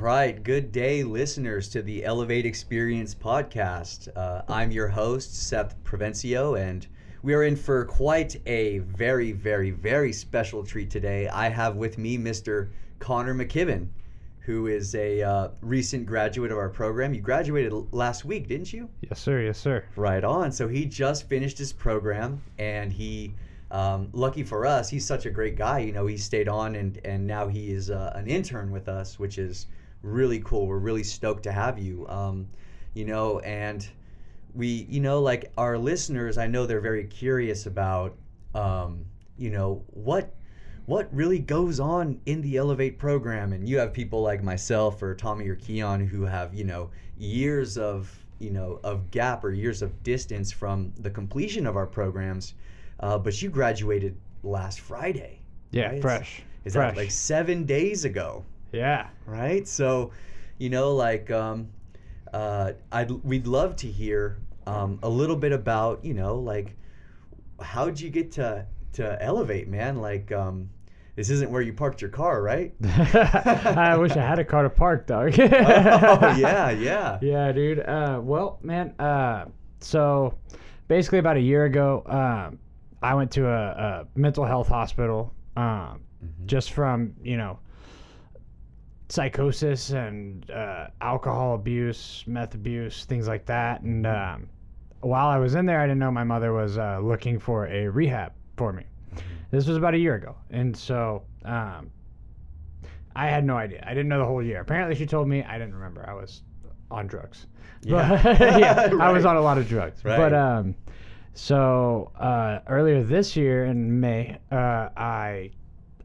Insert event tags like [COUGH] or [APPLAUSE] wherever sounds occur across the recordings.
right. Good day, listeners, to the Elevate Experience podcast. Uh, I'm your host, Seth Provencio, and we are in for quite a very, very, very special treat today. I have with me Mr. Connor McKibben, who is a uh, recent graduate of our program. You graduated last week, didn't you? Yes, sir. Yes, sir. Right on. So he just finished his program, and he, um, lucky for us, he's such a great guy. You know, he stayed on, and and now he is uh, an intern with us, which is really cool. We're really stoked to have you. Um, you know, and we, you know, like our listeners, I know they're very curious about, um, you know, what what really goes on in the Elevate program. And you have people like myself or Tommy or Keon who have, you know, years of, you know, of gap or years of distance from the completion of our programs. Uh, but you graduated last Friday. Yeah, right? fresh. Is fresh. that like seven days ago? Yeah. right? So, you know, like, um, uh, I'd we'd love to hear um, a little bit about, you know, like, how'd you get to to elevate, man? Like, um, this isn't where you parked your car, right? [LAUGHS] [LAUGHS] I wish I had a car to park, dog. [LAUGHS] oh yeah, yeah. Yeah, dude. Uh, well, man. Uh, so basically, about a year ago, um, I went to a, a mental health hospital. Um, Mhm. just from you know psychosis and uh, alcohol abuse, meth abuse, things like that. And um, while I was in there, I didn't know my mother was uh, looking for a rehab for me. This was about a year ago, and so um, I had no idea. I didn't know the whole year. Apparently, she told me. I didn't remember. I was on drugs. Yeah. But- [LAUGHS] yeah, [LAUGHS] I was on a lot of drugs. Right. But um, so uh, earlier this year in May, uh, I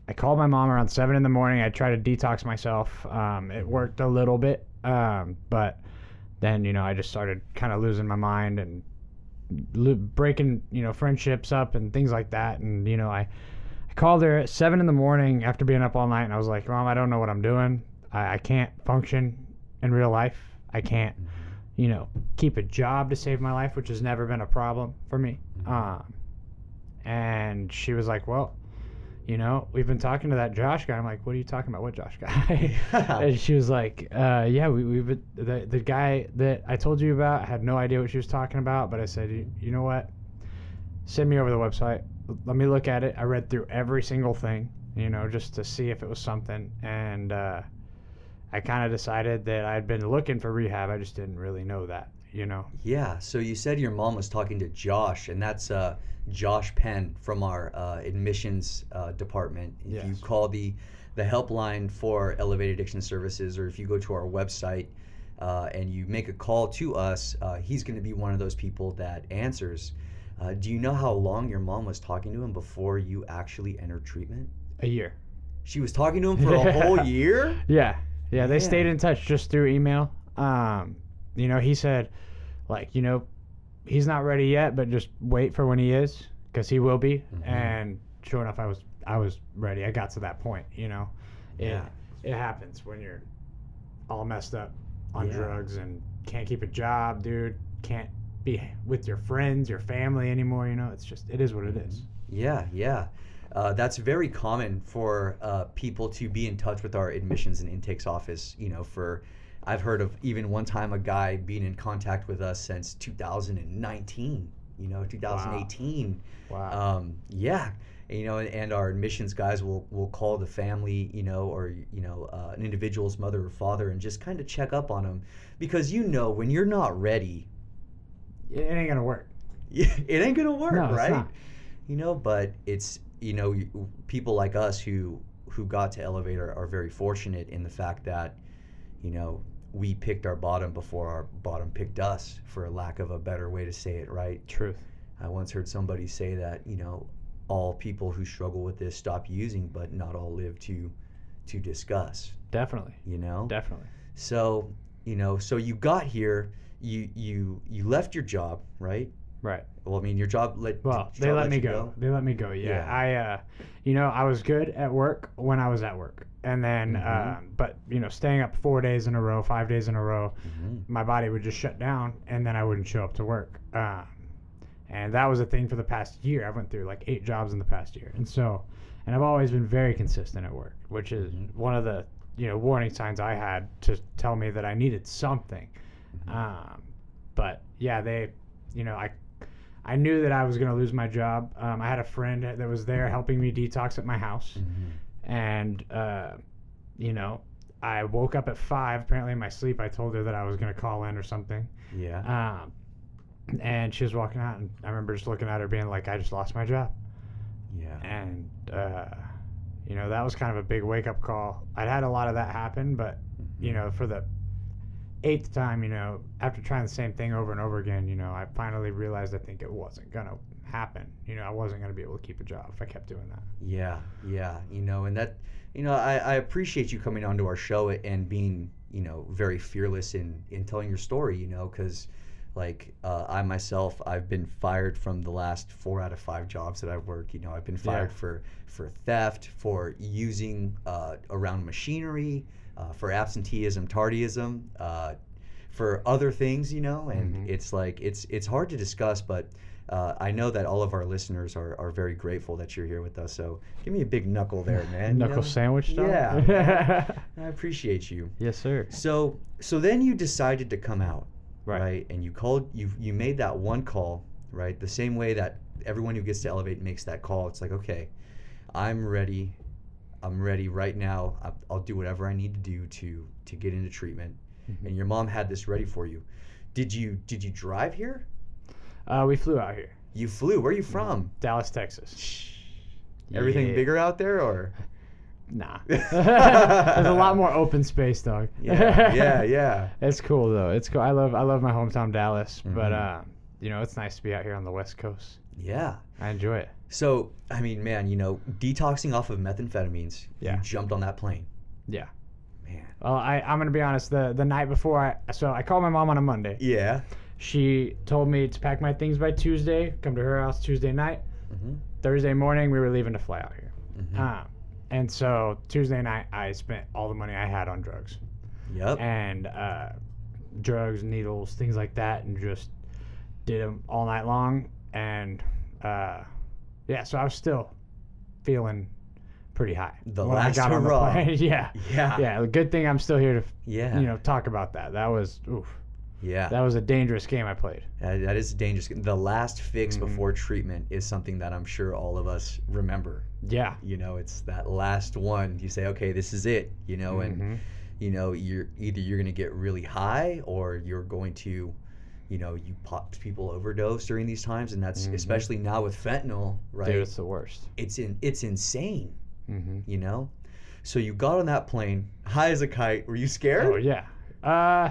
I called my mom around seven in the morning. I tried to detox myself. Um, it worked a little bit, um, but then you know I just started kind of losing my mind and lo- breaking you know friendships up and things like that. And you know I I called her at seven in the morning after being up all night, and I was like, Mom, I don't know what I'm doing. I, I can't function in real life. I can't you know keep a job to save my life, which has never been a problem for me. Um, and she was like, well you know, we've been talking to that Josh guy. I'm like, what are you talking about? What Josh guy? [LAUGHS] [LAUGHS] and she was like, uh, yeah, we, we've been, the, the guy that I told you about I had no idea what she was talking about, but I said, you, you know what? Send me over the website. Let me look at it. I read through every single thing, you know, just to see if it was something. And uh, I kind of decided that I'd been looking for rehab. I just didn't really know that, you know. Yeah. So you said your mom was talking to Josh, and that's uh, Josh Penn from our uh, admissions uh, department. If you call the the helpline for Elevate Addiction Services, or if you go to our website uh, and you make a call to us, uh, he's going to be one of those people that answers. Uh, do you know how long your mom was talking to him before you actually entered treatment? A year. She was talking to him for a whole [LAUGHS] year. Yeah, yeah. They stayed in touch just through email. Um, you know, he said, like, you know, he's not ready yet, but just wait for when he is, because he will be. Mhm. And sure enough, I was, I was ready. I got to that point. You know, it, Yeah. it happens when you're all messed up on Yeah. drugs and can't keep a job, dude. Can't be with your friends, your family anymore. You know, it's just, it is what it is. Yeah, yeah. Uh, that's very common for uh, people to be in touch with our admissions and intakes office. You know, for I've heard of even one time a guy being in contact with us since 2019. You know, 2018. Wow. Um, yeah, you know, and our admissions guys will will call the family, you know, or you know, uh, an individual's mother or father, and just kind of check up on them, because you know when you're not ready, it ain't gonna work. [LAUGHS] it ain't gonna work, No, right? You know, but it's you know people like us who who got to Elevator are very fortunate in the fact that you know we picked our bottom before our bottom picked us, for a lack of a better way to say it, right? Truth. I once heard somebody say that you know all people who struggle with this stop using, but not all live to to discuss. Definitely. You know, Definitely. so you know, so you got here, you you you left your job, right? Right. Well, I mean, your job let Well, they job let me you go. They let me go. Yeah. Yeah. I, uh, you know, I was good at work when I was at work, and then, Mhm. um, but you know, staying up four days in a row, five days in a row, Mhm. my body would just shut down, and then I wouldn't show up to work. Um, and that was a thing for the past year. I went through like eight jobs in the past year, and so, and I've always been very consistent at work, which is Mhm. one of the you know warning signs I had to tell me that I needed something. Um, but yeah, they, you know, I I knew that I was going to lose my job. Um, I had a friend that was there helping me detox at my house, and uh, you know, I woke up at five. Apparently, in my sleep, I told her that I was going to call in or something. Yeah. Um, and she was walking out, and I remember just looking at her, being like, "I just lost my job." Yeah. and uh, you know that was kind of a big wake up call. I'd had a lot of that happen, but you know for the eighth time, you know after trying the same thing over and over again, you know I finally realized I think it wasn't gonna happen. You know I wasn't gonna be able to keep a job if I kept doing that. Yeah, yeah, you know, and that, you know, I, I appreciate you coming onto our show and being, you know, very fearless in in telling your story, you know, because, like, uh, I myself, I've been fired from the last four out of five jobs that I've worked. You know, I've been fired Yeah. for for theft, for using uh, around machinery, uh, for absenteeism, tardyism, uh, for other things, you know, and Mhm. it's like it's it's hard to discuss, but uh, I know that all of our listeners are, are very grateful that you're here with us. So give me a big knuckle there, [LAUGHS] man. you Knuckle know? sandwich style? Yeah. [LAUGHS] I appreciate you. yes, sir. So so then you decided to come out, Right. right? And you called you you made that one call, right? The same way that everyone who gets to elevate makes that call. It's like, okay, I'm ready. I'm ready right now. I'll, I'll do whatever I need to do to to get into treatment. Mhm. And your mom had this ready for you. Did you did you drive here? Uh, we flew out here, You flew. Where are you from? Dallas, Texas. Everything Yeah. bigger out there, or [LAUGHS] Nah. [LAUGHS] There's a lot more open space, dog. yeah, yeah, yeah. [LAUGHS] It's cool though. It's cool. I love I love my hometown Dallas, but Mhm. uh, you know it's nice to be out here on the West Coast. Yeah. I enjoy it. So, I mean, man, you know, detoxing off of methamphetamines, Yeah. you jumped on that plane. Yeah. Man. Well, I I'm gonna be honest. The the night before I so I called my mom on a Monday. Yeah. She told me to pack my things by Tuesday. Come to her house Tuesday night. Mm-hmm. Thursday morning we were leaving to fly out here. Mm-hmm. Um, and so Tuesday night I spent all the money I had on drugs yep. and uh, drugs, needles, things like that, and just did them all night long. And uh, yeah, so I was still feeling pretty high. The when I last got on the plane. [LAUGHS] yeah, yeah. yeah. Good thing I'm still here to Yeah. you know talk about that. That was oof. yeah. That was a dangerous game I played. That- that is dangerous. The last fix Mhm. before treatment is something that I'm sure all of us remember. Yeah. You know, it's that last one. You say, okay, this is it. You know, and Mhm. you know, you're either you're going to get really high or you're going to, you know, you pop people overdose during these times, and that's Mhm. especially now with fentanyl, right? Dude, it's the worst. it's in it's insane. hmm you know so you got on that plane high as a kite were you scared Oh yeah. Uh,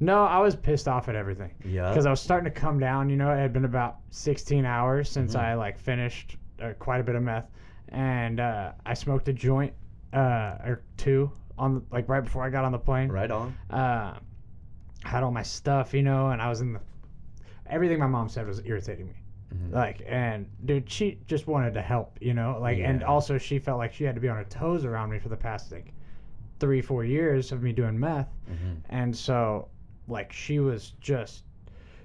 no, I was pissed off at everything. yeah because I was starting to come down. You know, it had been about 16 hours since Mhm. I like finished uh, quite a bit of meth, and uh, I smoked a joint uh, or two on the, like right before I got on the plane. right on Uh, had all my stuff, you know, and I was in the everything my mom said was irritating me. Mhm. Like, and dude, she just wanted to help, you know, like, and also she felt like she had to be on her toes around me for the past like three, four years of me doing meth. Mhm. And so, like, she was just,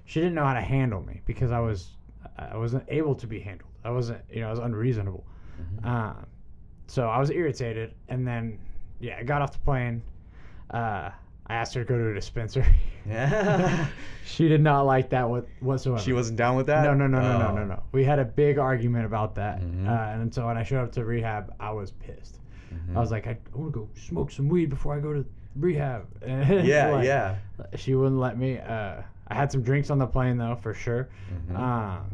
she didn't know how to handle me because I was, I wasn't able to be handled. I wasn't, you know, I was unreasonable. Mhm. Um, so I was irritated. And then, yeah, I got off the plane. Uh, I asked her to go to a dispensary. Yeah. [LAUGHS] she did not like that what, whatsoever. she wasn't down with that No, no, no, no, no, Oh. no, no. We had a big argument about that. Mhm. Uh, and so when I showed up to rehab, I was pissed. Mhm. I was like, I, want to go smoke some weed before I go to rehab. [LAUGHS] yeah Like, yeah She wouldn't let me. Uh, I had some drinks on the plane though, for sure. Mhm. Um,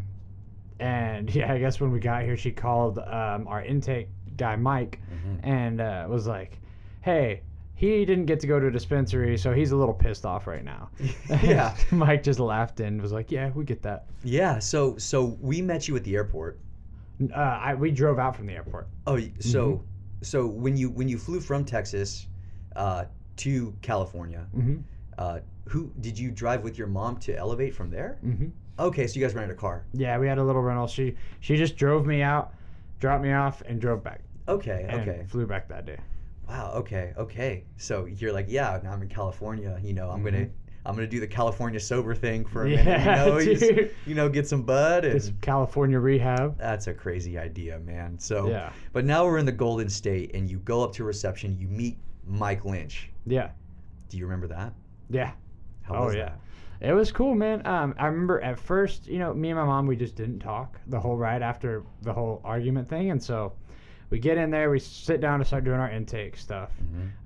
and [LAUGHS] yeah, I guess when we got here, she called um, our intake guy, Mike, Mhm. and uh, was like, "Hey, he didn't get to go to a dispensary, so he's a little pissed off right now." [LAUGHS] yeah [LAUGHS] Mike just laughed and was like, "Yeah, we get that." yeah so so we met you at the airport Uh, I, we drove out from the airport. oh so Mm-hmm. so when you when you flew from texas uh, to california Mm-hmm. uh, who did you drive with your mom to elevate from there Mm-hmm. okay so you guys rented a car Yeah, we had a little rental. She she just drove me out, dropped me off, and drove back. okay And okay flew back that day. Wow. Okay. Okay. So you're like, yeah. Now I'm in California. You know, I'm gonna Mhm. I'm gonna do the California sober thing for a Yeah, minute. You know, you, just- dude. you know, get some bud, and This California rehab. that's a crazy idea, man. So, Yeah. but now we're in the Golden State, and you go up to reception. You meet Mike Lynch. Yeah. Do you remember that? Yeah. How oh was yeah. that? It was cool, man. Um, I remember at first, you know, me and my mom, we just didn't talk the whole ride after the whole argument thing, and so we get in there, we sit down to start doing our intake stuff.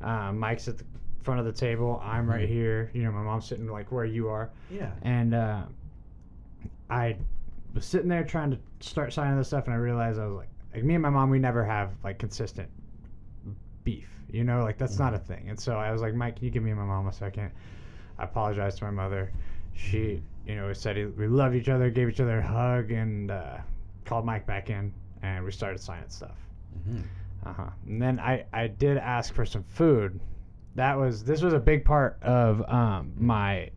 Mhm. Um, Mike's at the front of the table, I'm right Mhm. here. You know, my mom's sitting like where you are, Yeah. and uh, I was sitting there trying to start signing this stuff, and I realized I was like, like me and my mom, we never have like consistent beef. You know, like that's not a thing. And so I was like, Mike, can you give me and my mom a second? I apologized to my mother. She, you know, said we loved each other, gave each other a hug, and uh, called Mike back in, and we started signing stuff. Mhm. Uh huh. And then I, I did ask for some food. That was this was a big part of um, my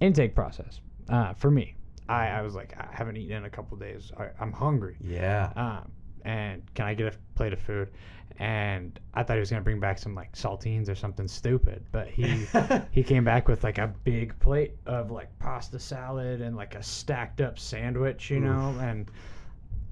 intake process uh, for me. I, I was like, I haven't eaten in a couple days. I, I'm hungry. Yeah. Um, and can I get a plate of food? And I thought he was gonna bring back some like saltines or something stupid, but he [LAUGHS] he came back with like a big plate of like pasta salad and like a stacked up sandwich, you know, and.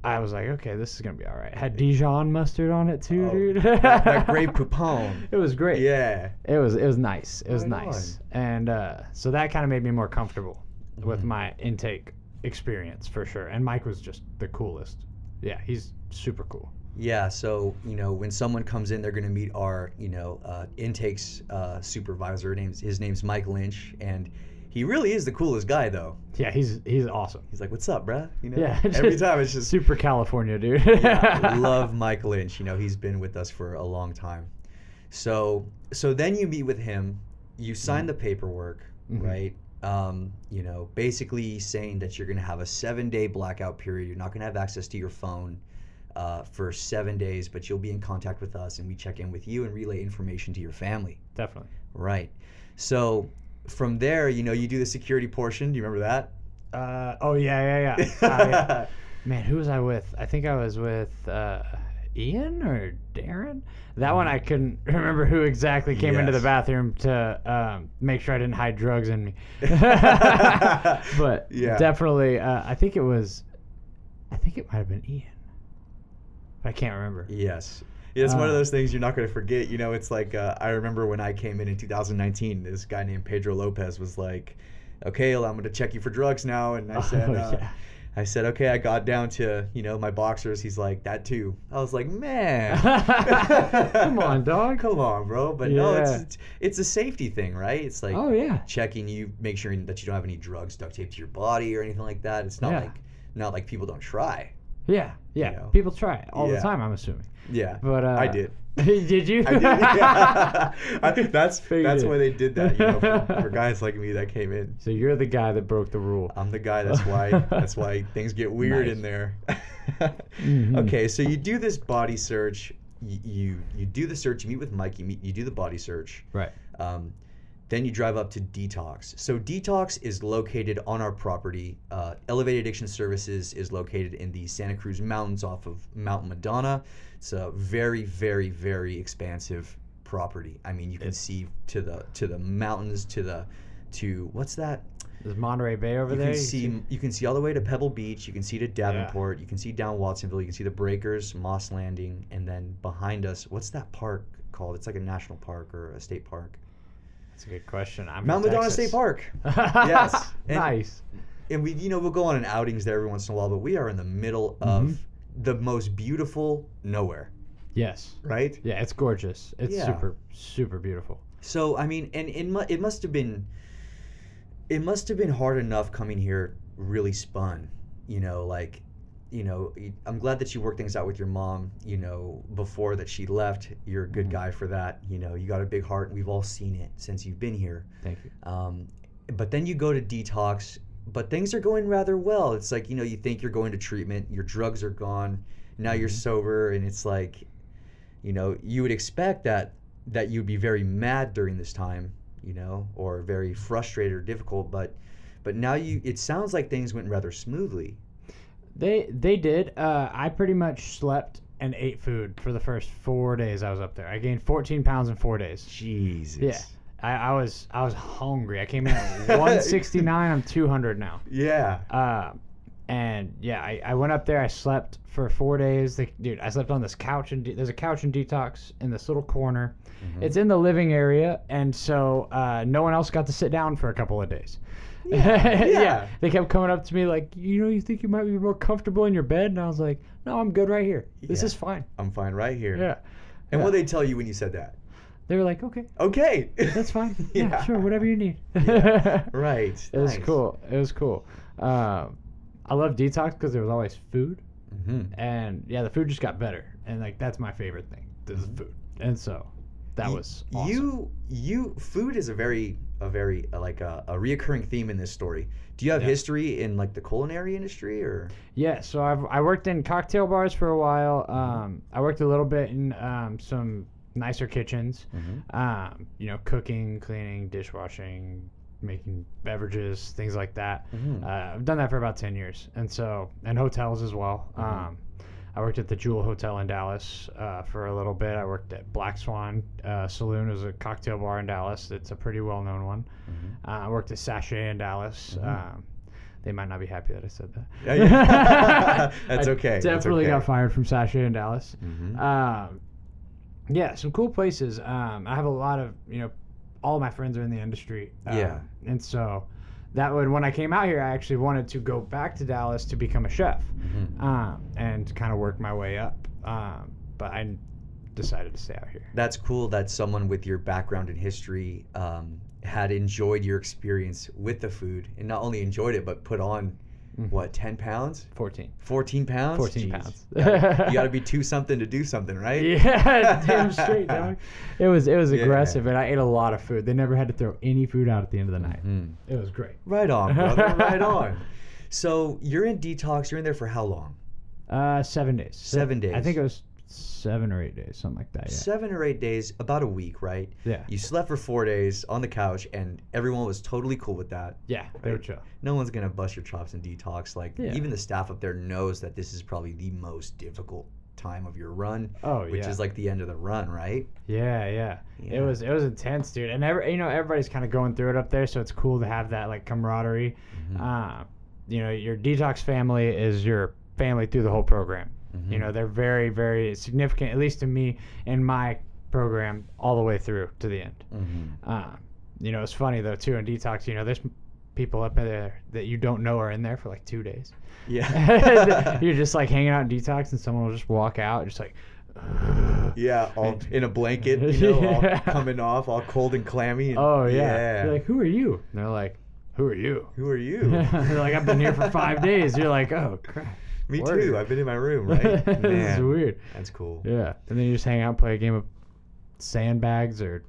I was like, okay, this is gonna be all right. Had Dijon mustard on it too, Oh, dude. that, that great [LAUGHS] poupon. It was great. Yeah. It was it was nice. It was Right nice, and uh, so that kind of made me more comfortable with Mhm. my intake experience for sure. And Mike was just the coolest. Yeah, he's super cool. Yeah, so you know when someone comes in, they're going to meet our you know uh, intakes uh, supervisor. Names his name's Mike Lynch, and he really is the coolest guy though. Yeah, he's he's awesome. He's like, "What's up, bruh?" You know, Yeah, every just time it's just super California, dude. yeah, [LAUGHS] love Mike Lynch. You know, he's been with us for a long time. So so then you meet with him, you sign the paperwork, Mhm. right? Um, you know, basically saying that you're going to have a seven day blackout period. You're not going to have access to your phone uh, for seven days, but you'll be in contact with us, and we check in with you and relay information to your family. Definitely. Right. So from there, you know, you do the security portion. Do you remember that? Uh, oh yeah, yeah, yeah. Uh, [LAUGHS] yeah. Man, who was I with? I think I was with uh, Ian or Darren. That one I couldn't [LAUGHS] remember who exactly came into the bathroom to um, make sure I didn't hide drugs in me. [LAUGHS] but Yeah. definitely, uh, I think it was. I think it might have been Ian. I can't remember. Yes. Yeah, it's one of Uh, those things you're not going to forget. You know, it's like uh, I remember when I came in in 2019, this guy named Pedro Lopez was like, "Okay, well, I'm going to check you for drugs now," and I [LAUGHS] said, Oh, uh, yeah. "I said okay." I got down to you know my boxers. He's like, "That too." I was like, "Man, [LAUGHS] Come on, [LAUGHS] dog. come on, bro." But no, it's, it's it's a safety thing, right? It's like Oh yeah. checking you, make sure that you don't have any drugs duct taped to your body or anything like that. It's not Yeah. like not like people don't try. Yeah, yeah. know. People try it all Yeah. the time. I'm assuming. Yeah, But uh, I did. [LAUGHS] did you? I did. Yeah. [LAUGHS] I think [LAUGHS] that's Figured that's it. why they did that. You know, for, for guys like me that came in. So you're the guy that broke the rule. I'm the guy. That's why. that's why things get weird in Nice. there. Mhm. Okay, so you do this body search. You, you you do the search. You meet with Mike. You meet. You do the body search. Right. Um, then you drive up to Detox. So Detox is located on our property. Uh, Elevate Addiction Services is located in the Santa Cruz Mountains off of Mount Madonna. It's a very, very, very expansive property. I mean, you can It- see to the to the mountains, to the to what's that? There's Monterey Bay over there. you there. can see you can see all the way to Pebble Beach. You can see to Davenport. You can see down Watsonville. You can see the breakers, Moss Landing, and then behind us, what's that park called? It's like a national park or a state park. That's a good question. I'm Mount Madonna Texas. State Park. [LAUGHS] Yes. And- nice. and we you know we'll go on an outings there every once in a while but we are in the middle of Mhm. the most beautiful nowhere Yes. right Yeah, it's gorgeous. It's Yeah. super, super beautiful. so i mean and it, mu- it must have been it must have been hard enough coming here really spun you know like you know I'm glad that you worked things out with your mom you know before that she left you're a good Mhm. guy for that you know you got a big heart and we've all seen it since you've been here Thank you. Um, but then you go to detox, but things are going rather well. It's like, you know, you think you're going to treatment, your drugs are gone, now you're Mhm. sober, and it's like, you know, you would expect that that you'd be very mad during this time, you know, or very frustrated or difficult, but but now you it sounds like things went rather smoothly. They they did. Uh, I pretty much slept and ate food for the first four days I was up there. I gained 14 pounds in four days. Jesus. Yeah. I, I was I was hungry. I came in at [LAUGHS] 169. I'm 200 now. Yeah. Uh, and yeah, I, I went up there. I slept for four days. The, dude, I slept on this couch and de- there's a couch and detox in this little corner. Mm-hmm. It's in the living area, and so uh, no one else got to sit down for a couple of days. [LAUGHS] Yeah, yeah. They kept coming up to me like, you know, you think you might be more comfortable in your bed, and I was like, no, I'm good right here. This Yeah. is fine. I'm fine right here. Yeah. And Yeah. what they tell you when you said that? They were like, okay, Okay. that's fine. [LAUGHS] yeah. Yeah. sure, whatever you need. [LAUGHS] right. It was cool. It was cool. Um, I love detox because there was always food, Mhm. and yeah, the food just got better, and like that's my favorite thing, is the food, and so that Y- was awesome. You you food is a very a very uh, like a, a reoccurring theme in this story. Do you have Yeah. history in like the culinary industry or? Yeah, so I've I worked in cocktail bars for a while. Um, I worked a little bit in um, some nicer kitchens. Um, you know, cooking, cleaning, dishwashing, making beverages, things like that. Mhm. Uh, I've done that for about ten years, and so and hotels as well. Mhm. Um, I worked at the Joule Hotel in Dallas uh, for a little bit. I worked at Black Swan uh, Saloon, was a cocktail bar in Dallas. It's a pretty well known one. Mhm. Uh, I worked at Sachet in Dallas. Mhm. Um, they might not be happy that I said that. Yeah, yeah. [LAUGHS] That's okay, that's Definitely okay. got fired from Sachet in Dallas. Mhm. Um, yeah, some cool places. Um, I have a lot of you know, all my friends are in the industry. Um, Yeah. and so that would when I came out here, I actually wanted to go back to Dallas to become a chef, Mhm. um, and kind of work my way up. Um, but I decided to stay out here. That's cool that someone with your background in history um, had enjoyed your experience with the food and not only enjoyed it but put on Mhm. what 10 pounds Fourteen. 14 pounds 14 Jeez. pounds. you gotta, you gotta be [LAUGHS] two something to do something right Yeah, damn straight, [LAUGHS] dog. It was it was Yeah. aggressive, and I ate a lot of food. They never had to throw any food out at the end of the night. Mhm. It was great. right on brother right [LAUGHS] on so you're in detox you're in there for how long Uh, seven days. Seven I days. I think it was seven or eight days, something like that. Yeah. seven or eight days about a week right Yeah. you slept for four days on the couch and everyone was totally cool with that Yeah. They were chill. no one's gonna bust your chops and detox. Like Yeah. even the staff up there knows that this is probably the most difficult time of your run, Oh which yeah. is like the end of the run, right? yeah, yeah. Yeah. It was it was intense, dude. And every, you know everybody's kind of going through it up there, so it's cool to have that like camaraderie. Mhm. Uh, you know, your detox family is your family through the whole program. You Mhm. know, they're very very significant, at least to me in my program, all the way through to the end. Mhm. Uh, you know, it's funny though too in detox. You know, there's people up there that you don't know are in there for like two days. Yeah. [LAUGHS] You're just like hanging out in detox, and someone will just walk out, just like. [SIGHS] yeah, all in a blanket, you know, all [LAUGHS] coming off, all cold and clammy. And, Oh yeah. You're like, who are you? And they're like, who are you? Who are you? [LAUGHS] they're like, I've been here for five days. You're like, oh crap. Me Word. too. I've been in my room, right? [LAUGHS] this is weird. That's cool. Yeah, and then you just hang out, play a game of sandbags or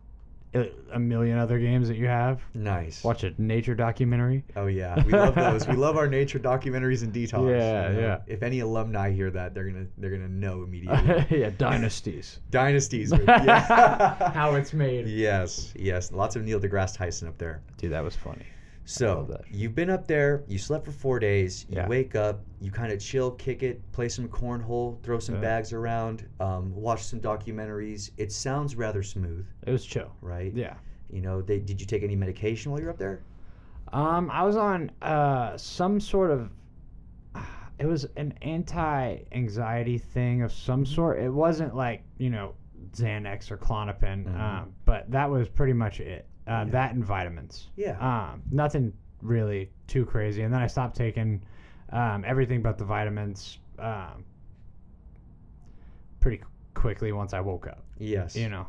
a- million other games that you have. Nice. Watch a nature documentary. Oh yeah, we love those. we love our nature documentaries and detox. Yeah, you know? yeah. If any alumni hear that, they're gonna they're gonna know immediately. [LAUGHS] yeah, dynasties. [LAUGHS] Dynasties. How it's made. Yes, yes. Lots of Neil deGrasse Tyson up there. Dude, that was funny. So you've been up there. You slept for four days. You Yeah. wake up. You kind of chill, kick it, play some cornhole, throw some Yeah. bags around, um, watch some documentaries. It sounds rather smooth, It was chill. right? Yeah. You know, they, did you take any medication while you were up there? Um, I was on uh some sort of. [SIGHS] It was an anti-anxiety thing of some sort. It wasn't like you know Xanax or Klonopin, Mhm. um, but that was pretty much it. Uh, Yeah. That and vitamins. Yeah. Um, nothing really too crazy. And then I stopped taking um, everything but the vitamins um, pretty quickly once I woke up. yes. You know.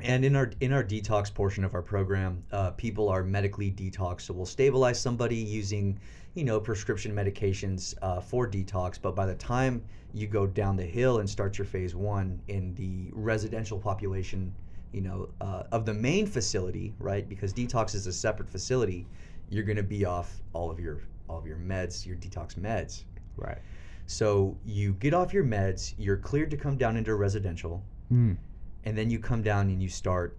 And in our in our detox portion of our program, uh, people are medically detoxed. So we'll stabilize somebody using, you know, prescription medications uh, for detox. But by the time you go down the hill and start your phase one in the residential population, you know, uh, of the main facility, right? Because detox is a separate facility. You're going to be off all of your all of your meds, your detox meds. Right. So you get off your meds. You're cleared to come down into residential Mm. and then you come down and you start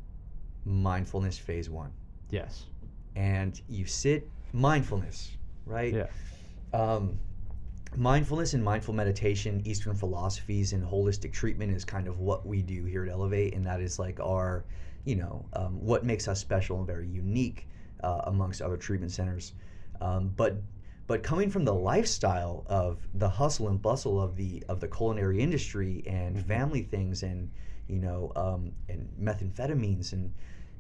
mindfulness phase one Yes. and you sit mindfulness right Yeah. um, mindfulness and mindful meditation eastern philosophies and holistic treatment is kind of what we do here at elevate and that is like our you know um, what makes us special and very unique uh, amongst other treatment centers um, but but coming from the lifestyle of the hustle and bustle of the of the culinary industry and Mm-hmm. family things and you know um, and methamphetamines and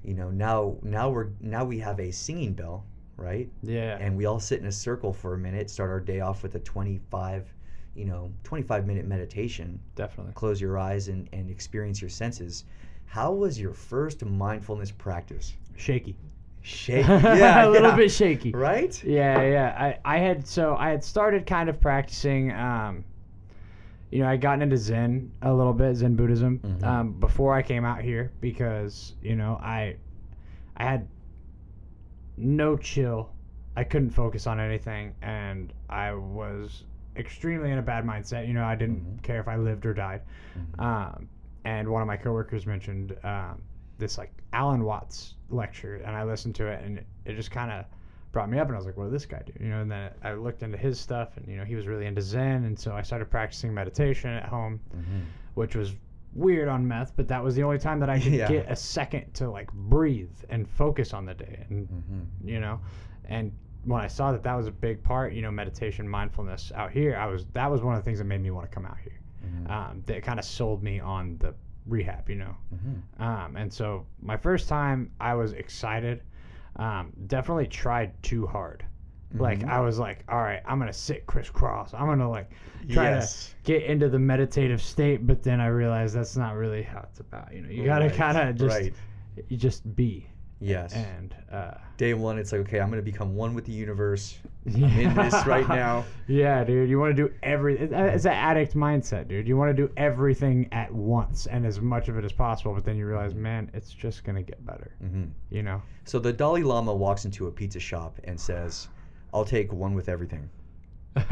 you know now now we're now we have a singing bell right Yeah. and we all sit in a circle for a minute start our day off with a 25 you know 25 minute meditation definitely. close your eyes and, and experience your senses how was your first mindfulness practice Shaky. Shaky. [LAUGHS] yeah a little yeah. bit shaky. right Yeah, yeah. I, I had so I had started kind of practicing. Um, you know, I'd gotten into Zen a little bit, Zen Buddhism, Mhm. um, before I came out here because you know I, I had no chill. I couldn't focus on anything, and I was extremely in a bad mindset. You know, I didn't Mhm. care if I lived or died. Mhm. Um, and one of my coworkers mentioned um, this like Alan Watts lecture, and I listened to it, and it, it just kind of brought me up, and I was like, "What did this guy do?" You know, and then I looked into his stuff, and you know, he was really into Zen, and so I started practicing meditation at home, Mhm. which was weird on meth, but that was the only time that I could Yeah. get a second to like breathe and focus on the day, and Mhm. you know, and when I saw that that was a big part, you know, meditation, mindfulness out here, I was that was one of the things that made me want to come out here Mhm. um, that kind of sold me on the rehab, you know. Mhm. Um, and so my first time, I was excited. Um, definitely tried too hard. Like Mhm. I was like, all right, I'm gonna sit crisscross. I'm gonna like try yes to get into the meditative state, but then I realized that's not really how it's about. You know, you gotta Right, kind of just right you just be. yes And uh, day one it's like okay i'm gonna become one with the universe yeah. [LAUGHS] in this right now. [LAUGHS] Yeah, dude. You want to do every. It's an addict mindset, dude. You want to do everything at once and as much of it as possible, but then you realize, man, it's just gonna get better. hmm You know. so the dalai lama walks into a pizza shop and says i'll take one with everything oh [LAUGHS]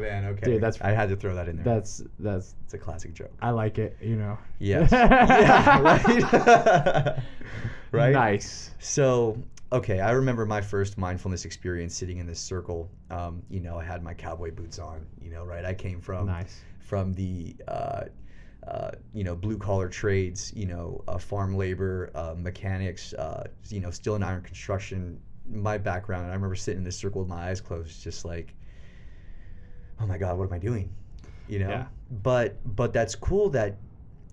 man okay Dude, that's- i had to throw that in there that's that's. it's a classic joke I like it. You know. yes [LAUGHS] yeah [LAUGHS] right right Nice. So, okay, I remember my first mindfulness experience sitting in this circle. Um, you know, I had my cowboy boots on. You know, right? I came from Nice. from the uh, uh, you know blue collar trades. You know, uh, farm labor, uh, mechanics. Uh, you know, still in iron construction. My background. I remember sitting in this circle with my eyes closed, just like, oh my god, what am I doing? You know. Yeah. But but that's cool that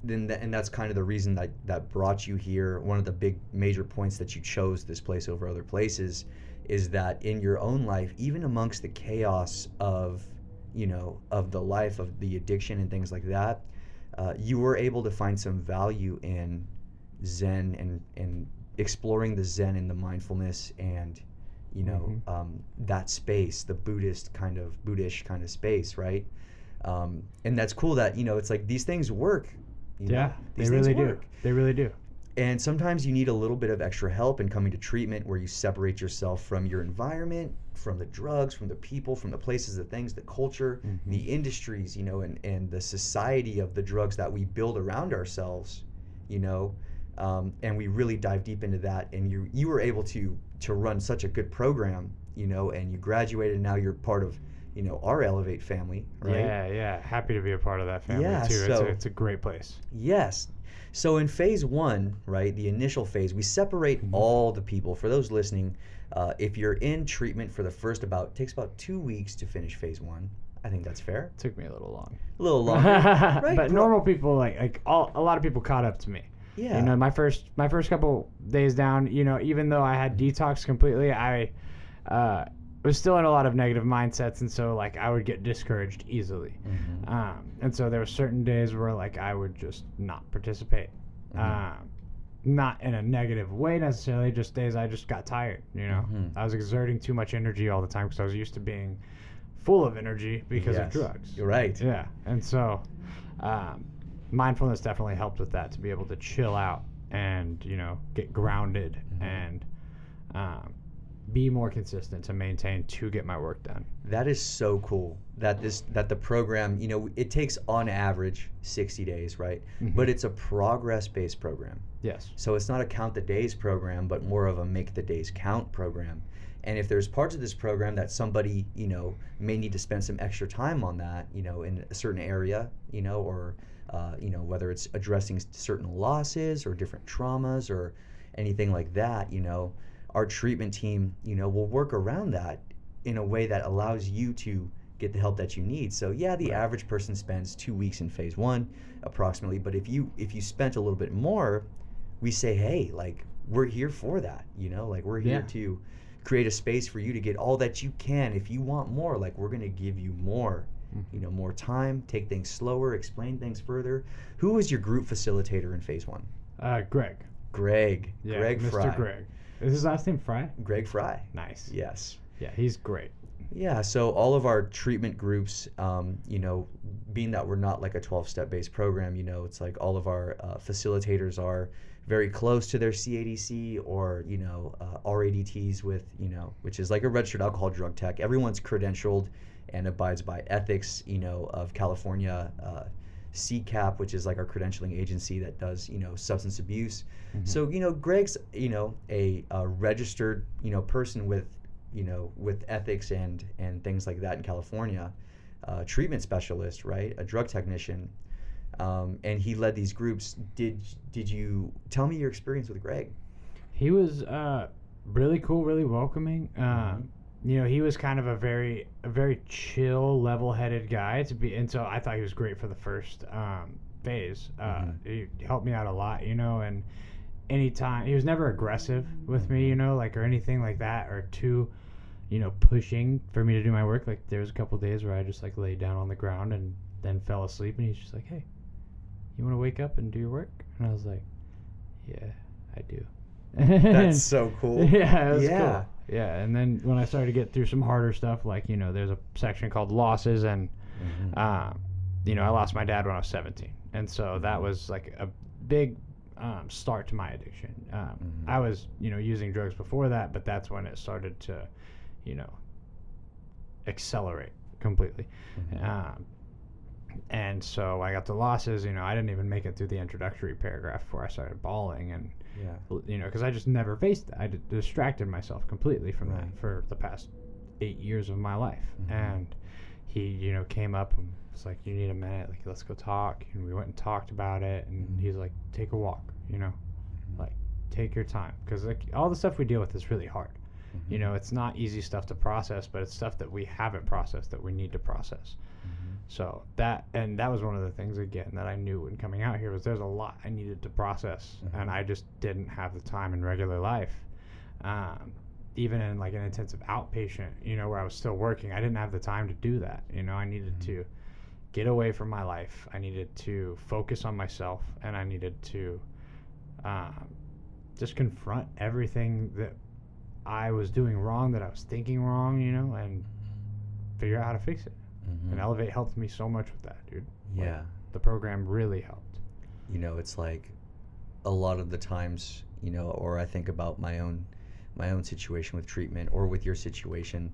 then th- and that's kind of the reason that that brought you here one of the big major points that you chose this place over other places is that in your own life even amongst the chaos of you know of the life of the addiction and things like that uh, you were able to find some value in zen and and exploring the zen and the mindfulness and you know Mhm. um, that space the buddhist kind of buddhist kind of space right um, and that's cool that you know it's like these things work you know? Yeah, they These things really do. They really do. and sometimes you need a little bit of extra help in coming to treatment where you separate yourself from your environment from the drugs from the people from the places the things the culture Mhm. the industries you know and, and the society of the drugs that we build around ourselves you know um, and we really dive deep into that and you you were able to to run such a good program you know and you graduated and now you're part of you know our elevate family right Yeah, yeah. Happy to be a part of that family Yeah, too. it's, a, it's a great place. Yes. So in phase one, right, the initial phase, we separate Mhm. all the people. For those listening, uh, if you're in treatment for the first about it takes about two weeks to finish phase one. I think that's fair. It took me a little long. A little long, [LAUGHS] right? but bro- normal people like like all a lot of people caught up to me. Yeah. You know, my first my first couple days down, you know, even though I had detox completely, I uh, was still in a lot of negative mindsets, and so like I would get discouraged easily. Mhm. Um, and so there were certain days where like I would just not participate. Mhm. Um, not in a negative way necessarily, just days I just got tired. You know, Mhm. I was exerting too much energy all the time because I was used to being full of energy because Yes. of drugs. You're right. Yeah, and so um, mindfulness definitely helped with that to be able to chill out and you know get grounded Mhm. and um, be more consistent to maintain to get my work done. That is so cool. That this that the program, you know, it takes on average 60 days, right? Mhm. But it's a progress-based program. Yes. So it's not a count the days program, but more of a make the days count program. And if there's parts of this program that somebody, you know, may need to spend some extra time on that, you know, in a certain area, you know, or, uh, you know, whether it's addressing certain losses or different traumas or anything like that, you know, our treatment team, you know, will work around that in a way that allows you to get the help that you need. So yeah, the average person spends two weeks in phase one, approximately. But if you if you spent a little bit more, we say, hey, like we're here for that. You know, like we're here Yeah. to create a space for you to get all that you can. If you want more, like we're gonna give you more. You know, more time, take things slower, explain things further. Who was your group facilitator in phase one? Uh, Greg. Greg. Yeah, Greg Mr. Fry. Greg. Is his last name Fry? Greg Fry. Nice. Yes. Yeah, he's great. Yeah, so all of our treatment groups, um, you know, being that we're not like a 12 step based program, you know, it's like all of our uh, facilitators are very close to their CADC or, you know, uh, RADTs with, you know, which is like a registered alcohol drug tech. Everyone's credentialed and abides by ethics, you know, of California. Uh, CCAP, which is like our credentialing agency that does, you know, substance abuse. Mhm. So, you know, Greg's, you know, a, a registered, you know, person with, you know, with ethics and and things like that in California, uh, treatment specialist, right, a drug technician, um, and he led these groups. Did did you tell me your experience with Greg? He was uh, really cool, really welcoming. Um, Mhm. You know, he was kind of a very, a very chill, level-headed guy to be, and so I thought he was great for the first um, phase. Uh, Mhm. He helped me out a lot, you know, and anytime he was never aggressive with me, you know, like or anything like that, or too, you know, pushing for me to do my work. Like there was a couple days where I just like laid down on the ground and then fell asleep, and he's just like, "Hey, you want to wake up and do your work?" And I was like, "Yeah, I do." That's [LAUGHS] so cool. Yeah, it was Yeah. cool. Yeah, and then when I started to get through some harder stuff, like you know, there's a section called losses, and Mhm. um, you know, I lost my dad when I was 17, and so that Mm-hmm. was like a big um, start to my addiction. Um, Mhm. I was, you know, using drugs before that, but that's when it started to, you know, accelerate completely. Mhm. Um, and so I got the losses. You know, I didn't even make it through the introductory paragraph before I started bawling, and yeah. you know, because I just never faced that. I d- distracted myself completely from Right. that for the past eight years of my life. Mhm. And he, you know, came up and was like, "You need a minute. Like, let's go talk." And we went and talked about it. And Mhm. he's like, "Take a walk. You know, Mhm. like take your time because like all the stuff we deal with is really hard. You Mhm. know, it's not easy stuff to process, but it's stuff that we haven't processed that we need to process." So that and that was one of the things again that I knew when coming out here was there's a lot I needed to process Mhm. and I just didn't have the time in regular life. Um, even in like an intensive outpatient, you know, where I was still working, I didn't have the time to do that. You know, I needed Mhm. to get away from my life. I needed to focus on myself and I needed to um, just confront everything that I was doing wrong, that I was thinking wrong, you know, and figure out how to fix it. Mhm. And Elevate helped me so much with that, dude. Like, Yeah. the program really helped. you know it's like a lot of the times you know or i think about my own my own situation with treatment or with your situation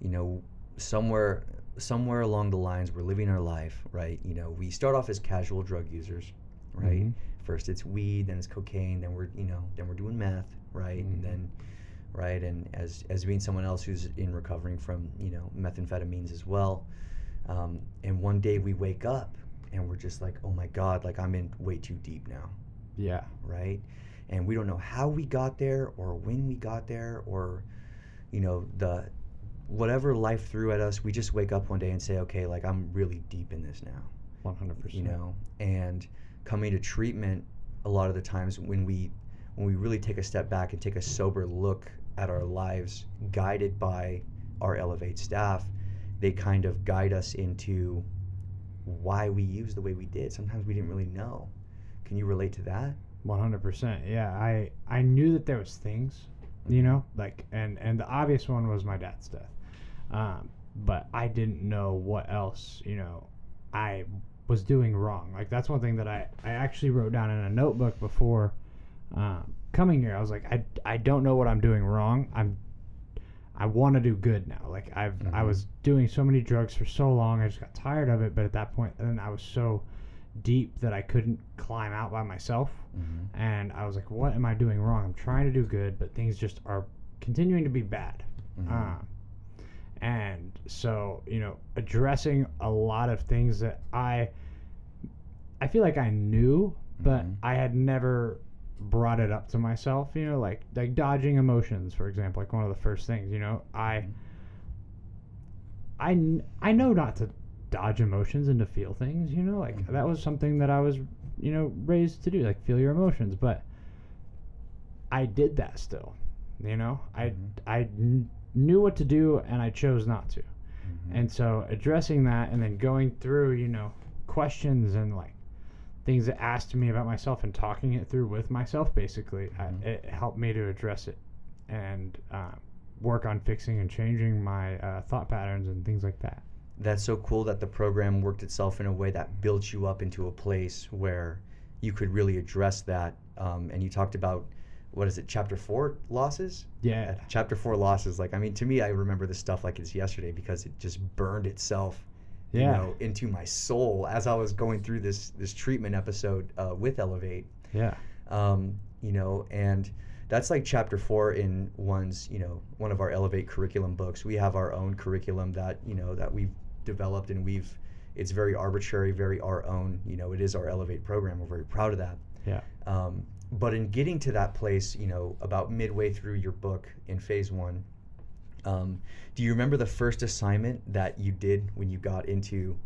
you know somewhere somewhere along the lines we're living our life right you know we start off as casual drug users right Mhm. first it's weed then it's cocaine then we're you know then we're doing meth right Mhm. and then right? And as as being someone else who's in recovering from you know methamphetamines as well. Um, and one day we wake up and we're just like oh my god like i'm in way too deep now. Yeah. right? And we don't know how we got there or when we got there or you know the whatever life threw at us we just wake up one day and say okay like i'm really deep in this now. 100%. you know? And coming to treatment a lot of the times when we when we really take a step back and take a sober look at our lives guided by our elevate staff they kind of guide us into why we use the way we did sometimes we didn't really know can you relate to that 100%. Yeah. I I knew that there was things, you know, like and and the obvious one was my dad's death. Um, but I didn't know what else, you know, I was doing wrong. Like that's one thing that I I actually wrote down in a notebook before um, coming here. I was like I I don't know what I'm doing wrong. I'm I want to do good now. Like I've I Mhm. was doing so many drugs for so long. I just got tired of it. But at that point, then I was so deep that I couldn't climb out by myself. mm-hmm. And I was like, what am I doing wrong? I'm trying to do good, but things just are continuing to be bad. Mm-hmm. Um, and so, you know, addressing a lot of things that I I feel like I knew, but Mhm. I had never brought it up to myself, you know, like like dodging emotions, for example, like one of the first things, you know. I I, I know not to dodge emotions and to feel things, you know, like that was something that I was, you know, raised to do, like feel your emotions. But I did that still, you know, I, Mhm. I kn- knew what to do and I chose not to. Mhm. And so addressing that and then going through, you know, questions and like things that asked me about myself and talking it through with myself, basically, Mhm. I, it helped me to address it and uh, work on fixing and changing my uh, thought patterns and things like that. that's so cool that the program worked itself in a way that built you up into a place where you could really address that. Um, and you talked about what is it, chapter four losses? Yeah. Chapter four losses. Like, I mean, to me, I remember this stuff like it's yesterday because it just burned itself, you Yeah. know, into my soul as I was going through this this treatment episode uh, with Elevate. Yeah. um, you know, and that's like chapter four in one's, you know, one of our Elevate curriculum books. We have our own curriculum that, you know, that we've developed and we've, it's very arbitrary, very our own, you know, it is our Elevate program. We're very proud of that. Yeah. Um, but in getting to that place, you know, about midway through your book in phase one, um, do you remember the first assignment that you did when you got into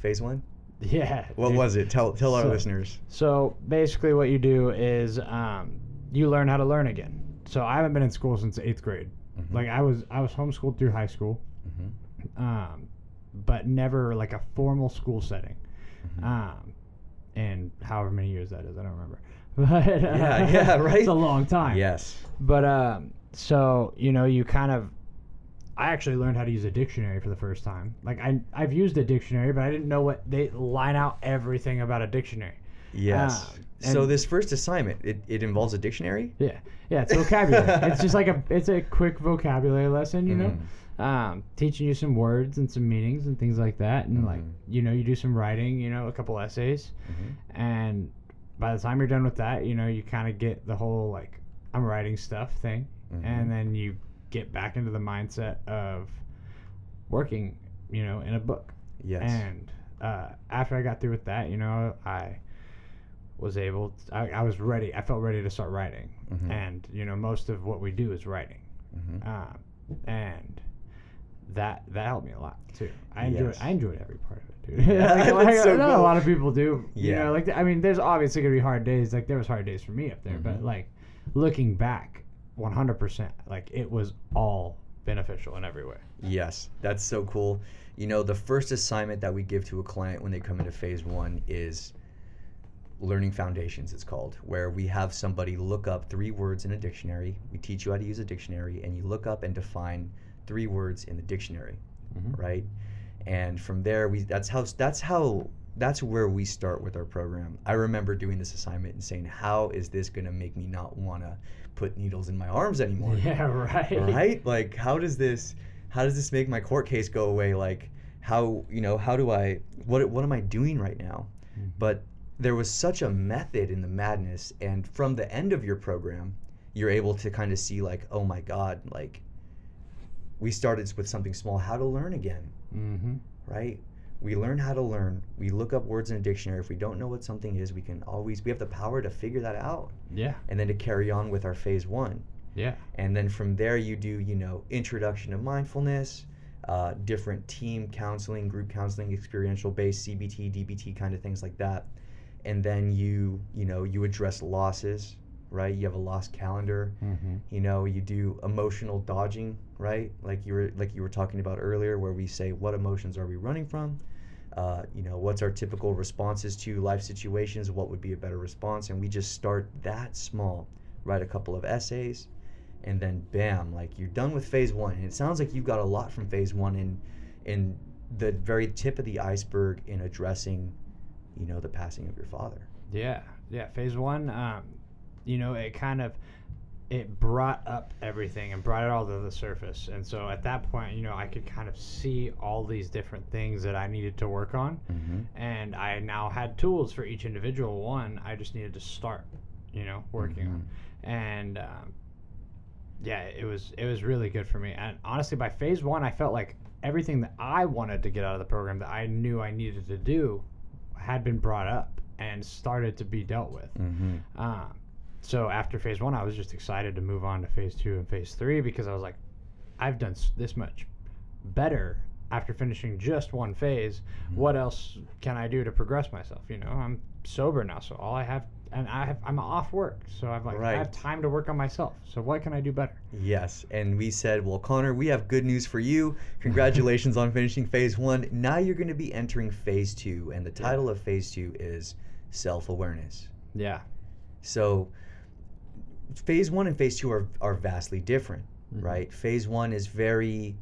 phase one? [LAUGHS] Yeah. What dude. was it? Tell tell our So- listeners. So basically, what you do is um, you learn how to learn again. So I haven't been in school since eighth grade. Mhm. Like I was, I was homeschooled through high school, Mhm. um, but never like a formal school setting. Mhm. Um, and however many years that is, I don't remember. [LAUGHS] But uh, Yeah, yeah, right? [LAUGHS] It's a long time. Yes. But um, so you know, you kind of. I actually learned how to use a dictionary for the first time. Like I, I've used a dictionary, but I didn't know what they line out everything about a dictionary. Yes. Um, so this first assignment, it, it involves a dictionary. Yeah, yeah, it's vocabulary. [LAUGHS] it's just like a, it's a quick vocabulary lesson, you know, Mhm. um, teaching you some words and some meanings and things like that, and like Mhm. you know, you do some writing, you know, a couple essays, Mhm. and by the time you're done with that, you know, you kind of get the whole like I'm writing stuff thing, Mhm. and then you get back into the mindset of working, you know, in a book. Yes. And uh, after I got through with that, you know, I was able. To, I, I was ready. I felt ready to start writing. Mhm. And you know, most of what we do is writing, Mhm. um, and that that helped me a lot too. I enjoyed. Yes. I enjoyed every part of it, dude. [LAUGHS] Yeah, like, like, so I know cool. a lot of people do. You Yeah. know, like I mean, there's obviously gonna be hard days. Like there was hard days for me up there, but Mhm. like looking back, 100%, like it was all beneficial in every way. Yes, that's so cool. You know, the first assignment that we give to a client when they come into phase one is learning foundations, it's called, where we have somebody look up three words in a dictionary. We teach you how to use a dictionary, and you look up and define three words in the dictionary, mm-hmm. right? And from there, we that's how that's how that's where we start with our program. I remember doing this assignment and saying, "How is this going to make me not want to put needles in my arms anymore?" [LAUGHS] Yeah, right. right like how does this how does this make my court case go away like how you know how do i what what am i doing right now Mhm. but there was such a method in the madness and from the end of your program you're able to kind of see like oh my god like we started with something small how to learn again Mm-hmm. right we learn how to learn. We look up words in a dictionary. If we don't know what something is we can always we have the power to figure that out. Yeah, and then to carry on with our phase one. Yeah, and then from there you do you know introduction to mindfulness uh, different team counseling group counseling experiential based cbt dbt kind of things like that. And then you you know you address losses right? You have a lost calendar. Mm-hmm. you know you do emotional dodging right? Like you were like you were talking about earlier where we say what emotions are we running from? Uh, you know what's our typical responses to life situations? What would be a better response? And we just start that small write a couple of essays and then bam like you're done with phase one. And it sounds like you've got a lot from phase one in in the very tip of the iceberg in addressing you know the passing of your father. Yeah, yeah. Phase one, um, you know, it kind of it brought up everything and brought it all to the surface. And so at that point, you know, I could kind of see all these different things that I needed to work on. mm-hmm. And I now had tools for each individual one. I just needed to start, you know, working on. And um, yeah, it was it was really good for me. And honestly, by phase one, I felt like everything that I wanted to get out of the program that I knew I needed to do had been brought up and started to be dealt with. Mm-hmm. Um, so after phase one, I was just excited to move on to phase two and phase three because I was like, I've done this much better after finishing just one phase, Mm-hmm. what else can I do to progress myself? You know, I'm sober now, so all I have, and I have, I'm off work, so I've like I have time to work on myself. So what can I do better? Yes, and we said, well, Connor, we have good news for you. Congratulations on finishing phase one. Now you're going to be entering phase two, and the title of phase two is self awareness. Yeah. So, phase one and phase two are, are vastly different, Mhm. right? Phase one is very,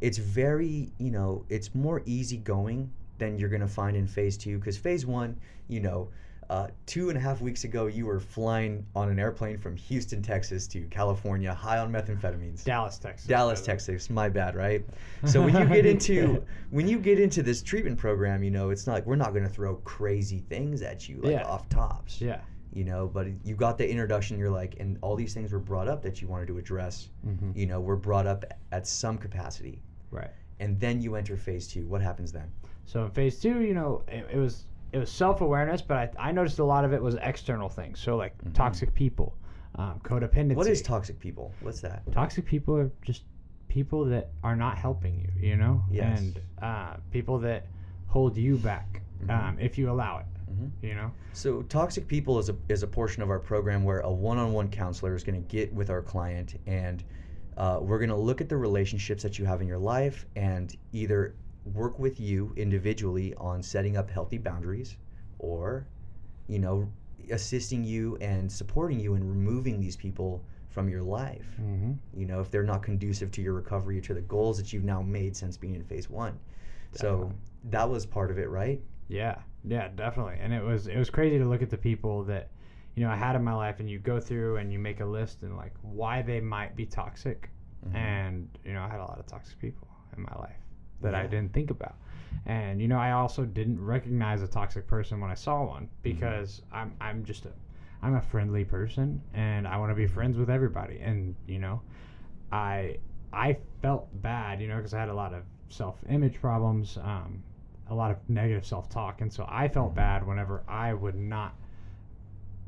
it's very, you know, it's more easygoing than you're going to find in phase two because phase one, you know, uh, two and a half weeks ago, you were flying on an airplane from Houston, Texas to California, high on methamphetamines. Dallas, Texas. Dallas. Texas. My bad, right? So when you get [LAUGHS] into when you get into this treatment program, you know, it's not like we're not going to throw crazy things at you like Yeah. off tops. Yeah. You know, but you got the introduction. You're like, and all these things were brought up that you wanted to address. Mm-hmm. You know, were brought up at some capacity, Right. and then you enter phase two. What happens then? So in phase two, you know, it, it was it was self awareness, but I, I noticed a lot of it was external things. So like Mhm. toxic people, um, codependency. What is toxic people? What's that? toxic people are just people that are not helping you, you know, Yes. and uh, people that hold you back Mhm. um, if you allow it, Mhm. you know. So, toxic people is a, is a portion of our program where a one on one counselor is going to get with our client and uh, we're going to look at the relationships that you have in your life and either work with you individually on setting up healthy boundaries or, you know, assisting you and supporting you in removing these people from your life. Mm-hmm. You know, if they're not conducive to your recovery or to the goals that you've now made since being in phase one. So, that was part of it, right? Yeah, yeah, definitely. And it was it was crazy to look at the people that you know I had in my life, and you go through and you make a list and like why they might be toxic. Mhm. And you know I had a lot of toxic people in my life that I didn't think about. And you know I also didn't recognize a toxic person when I saw one because I'm I'm just a I'm a friendly person and I want to be friends with everybody. And you know I I felt bad, you know, because I had a lot of self-image problems, um, a lot of negative self-talk, and so I felt Mhm. bad whenever I would not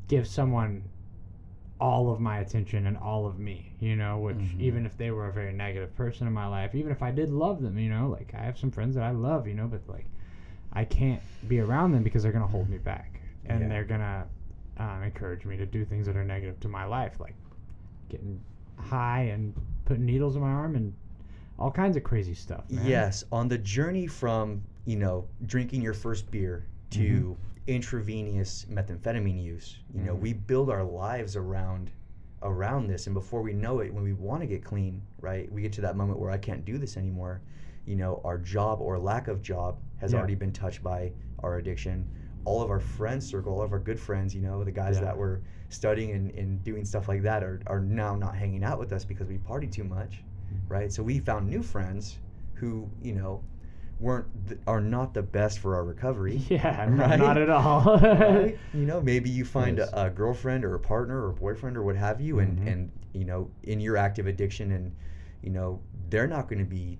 give someone all of my attention and all of me, you know, which Mhm. even if they were a very negative person in my life, even if I did love them, you know, like I have some friends that I love, you know, but like I can't be around them because they're gonna hold me back and Yeah. they're gonna um, encourage me to do things that are negative to my life, like getting high and putting needles in my arm and all kinds of crazy stuff. Man. Yes, on the journey from you know drinking your first beer to intravenous methamphetamine use, you know, Mhm. we build our lives around around this, and before we know it, when we want to get clean, right, we get to that moment where I can't do this anymore. You know, our job or lack of job has Yeah. already been touched by our addiction. All of our friends circle, all of our good friends, you know, the guys Yeah. that were studying and, and doing stuff like that are, are now not hanging out with us because we party too much right? So we found new friends who, you know, weren't th- are not the best for our recovery. [LAUGHS] Yeah, [LAUGHS] Right? not at all. [LAUGHS] right? You know, maybe you find Yes. a, a girlfriend or a partner or a boyfriend or what have you, and Mhm. and you know, in your active addiction, and you know, they're not going to be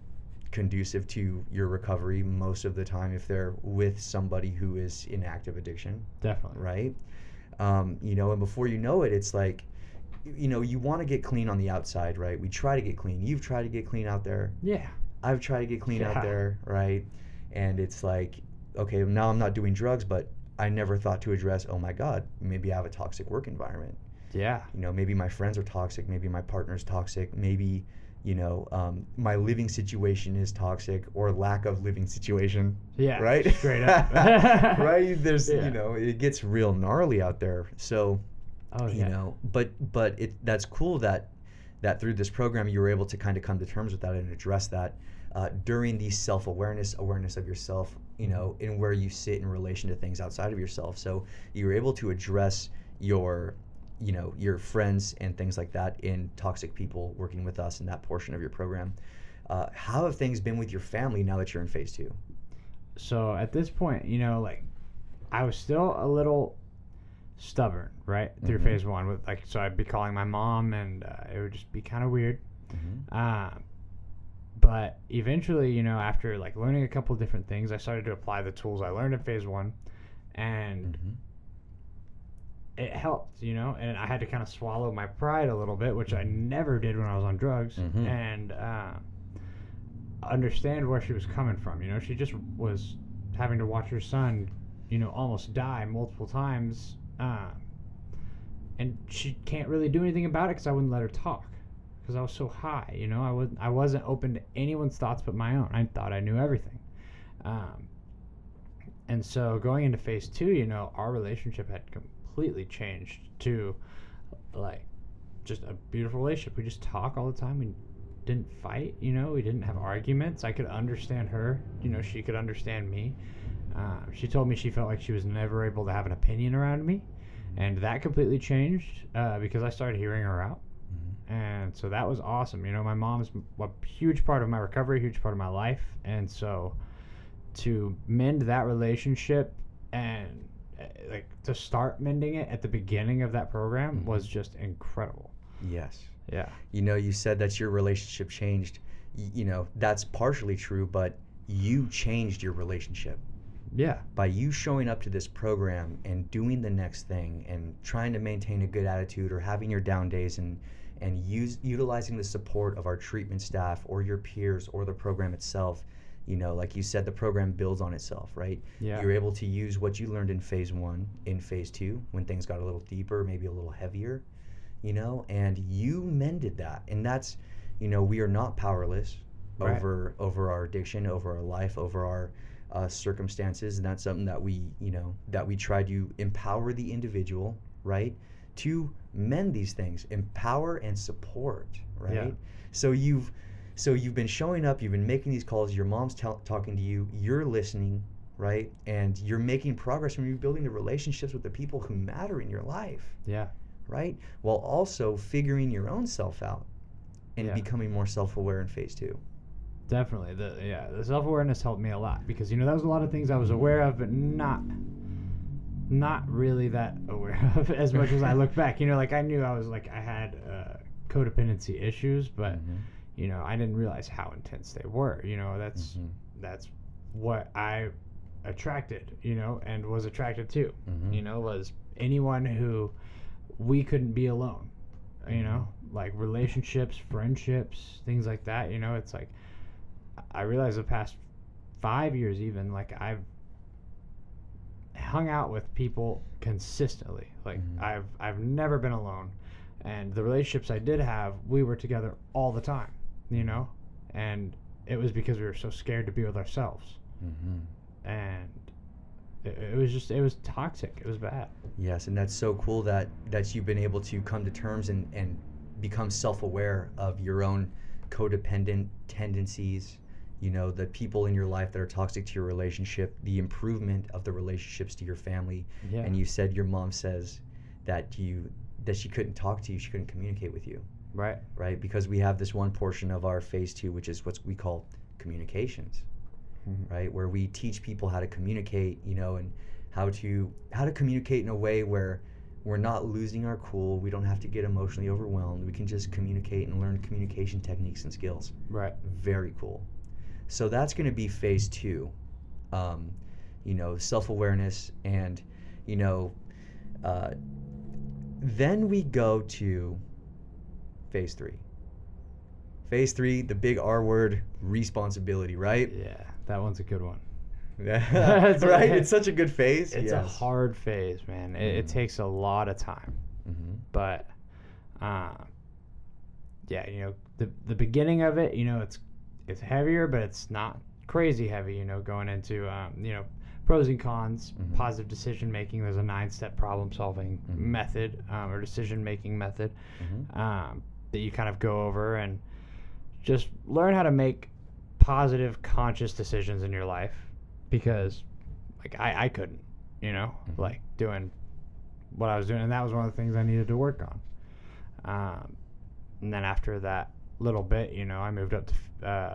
conducive to your recovery most of the time if they're with somebody who is in active addiction Definitely. right? Um, you know, and before you know it, it's like, you know, you want to get clean on the outside, right? We try to get clean. You've tried to get clean out there. Yeah. I've tried to get clean Yeah. out there, right? And it's like, okay, now I'm not doing drugs, but I never thought to address, oh my God, maybe I have a toxic work environment. Yeah. You know, maybe my friends are toxic, maybe my partner's toxic, maybe, you know, um, my living situation is toxic or lack of living situation Yeah. right? Straight up. [LAUGHS] right? There's, Yeah. you know, it gets real gnarly out there. So, Oh you yeah. know, but but it that's cool that that through this program you were able to kind of come to terms with that and address that uh, during the self awareness, awareness of yourself, you know, in where you sit in relation to things outside of yourself. So you were able to address your you know your friends and things like that in toxic people working with us in that portion of your program. Uh, how have things been with your family now that you're in phase two? So at this point, you know, like I was still a little stubborn, right, through Mhm. phase one. With like, so I'd be calling my mom, and uh, it would just be kind of weird. Um, but eventually, you know, after like learning a couple different things, I started to apply the tools I learned in phase one, and Mhm. it helped, you know. And I had to kind of swallow my pride a little bit, which I never did when I was on drugs. Mhm. And uh, understand where she was coming from. You know, she just was having to watch her son, you know, almost die multiple times, um, and she can't really do anything about it because I wouldn't let her talk because I was so high. You know, I was I wasn't open to anyone's thoughts but my own. I thought I knew everything. Um, and so going into phase two, you know, our relationship had completely changed to like just a beautiful relationship. We just talk all the time. We didn't fight, you know, we didn't have arguments. I could understand her, you know, she could understand me. Uh, she told me she felt like she was never able to have an opinion around me. And that completely changed uh, because I started hearing her out. And so that was awesome. You know, my mom's a huge part of my recovery, huge part of my life. And so to mend that relationship and uh, like to start mending it at the beginning of that program Mhm. was just incredible. Yes. Yeah. You know, you said that your relationship changed. Y- You know, that's partially true, but you changed your relationship Yeah. by you showing up to this program and doing the next thing and trying to maintain a good attitude or having your down days and and use utilizing the support of our treatment staff or your peers or the program itself. You know, like you said, the program builds on itself, right? Yeah. You're able to use what you learned in phase one in phase two when things got a little deeper, maybe a little heavier, you know, and you mended that. And that's, you know, we are not powerless Right. over over our addiction, over our life, over our uh, circumstances, and that's something that we, you know, that we try to empower the individual, right, to mend these things, empower and support, right. Yeah. So you've, so you've been showing up, you've been making these calls. Your mom's tell talking to you, you're listening, right, and you're making progress when you're building the relationships with the people who matter in your life, Yeah. right, while also figuring your own self out and Yeah. becoming more self-aware in phase two. Definitely. The yeah, the self awareness helped me a lot because you know that was a lot of things I was aware of but not not really that [LAUGHS] aware of as much as I look [LAUGHS] back. You know, like I knew I was like I had uh, codependency issues, but Mhm. you know, I didn't realize how intense they were. You know, that's Mhm. that's what I attracted, you know, and was attracted to. Mhm. You know, was anyone who we couldn't be alone. You know, like relationships, friendships, things like that. You know, it's like I realized the past five years, even like I've hung out with people consistently. Like Mhm. I've I've never been alone, and the relationships I did have, we were together all the time. You know, and it was because we were so scared to be with ourselves, Mhm. and it, it was just it was toxic. It was bad. Yes, and that's so cool that that you've been able to come to terms and and become self-aware of your own codependent tendencies. You know, the people in your life that are toxic to your relationship, the improvement of the relationships to your family. Yeah. And you said your mom says that you that she couldn't talk to you, she couldn't communicate with you, right. right? Because we have this one portion of our phase 2 which is what we call communications. Mhm. right where we teach people how to communicate you know and how to how to communicate in a way where we're not losing our cool we don't have to get emotionally overwhelmed we can just communicate and learn communication techniques and skills Right. very cool so that's going to be phase two um, you know self-awareness and you know uh, then we go to phase three phase three the big r word responsibility right Yeah, that one's a good one. That's [LAUGHS] right it's such a good phase It's a hard phase, man. It, it Mhm. takes a lot of time, Mhm. but uh, yeah, you know, the the beginning of it, you know, it's it's heavier, but it's not crazy heavy. You know, going into um, you know pros and cons, Mhm. positive decision making. There's a nine step problem solving Mhm. method um, or decision making method Mhm. um, that you kind of go over and just learn how to make positive, conscious decisions in your life because, like, I, I couldn't, you know, Mhm. like doing what I was doing. And that was one of the things I needed to work on. Um, and then after that little bit, you know, I moved up to uh,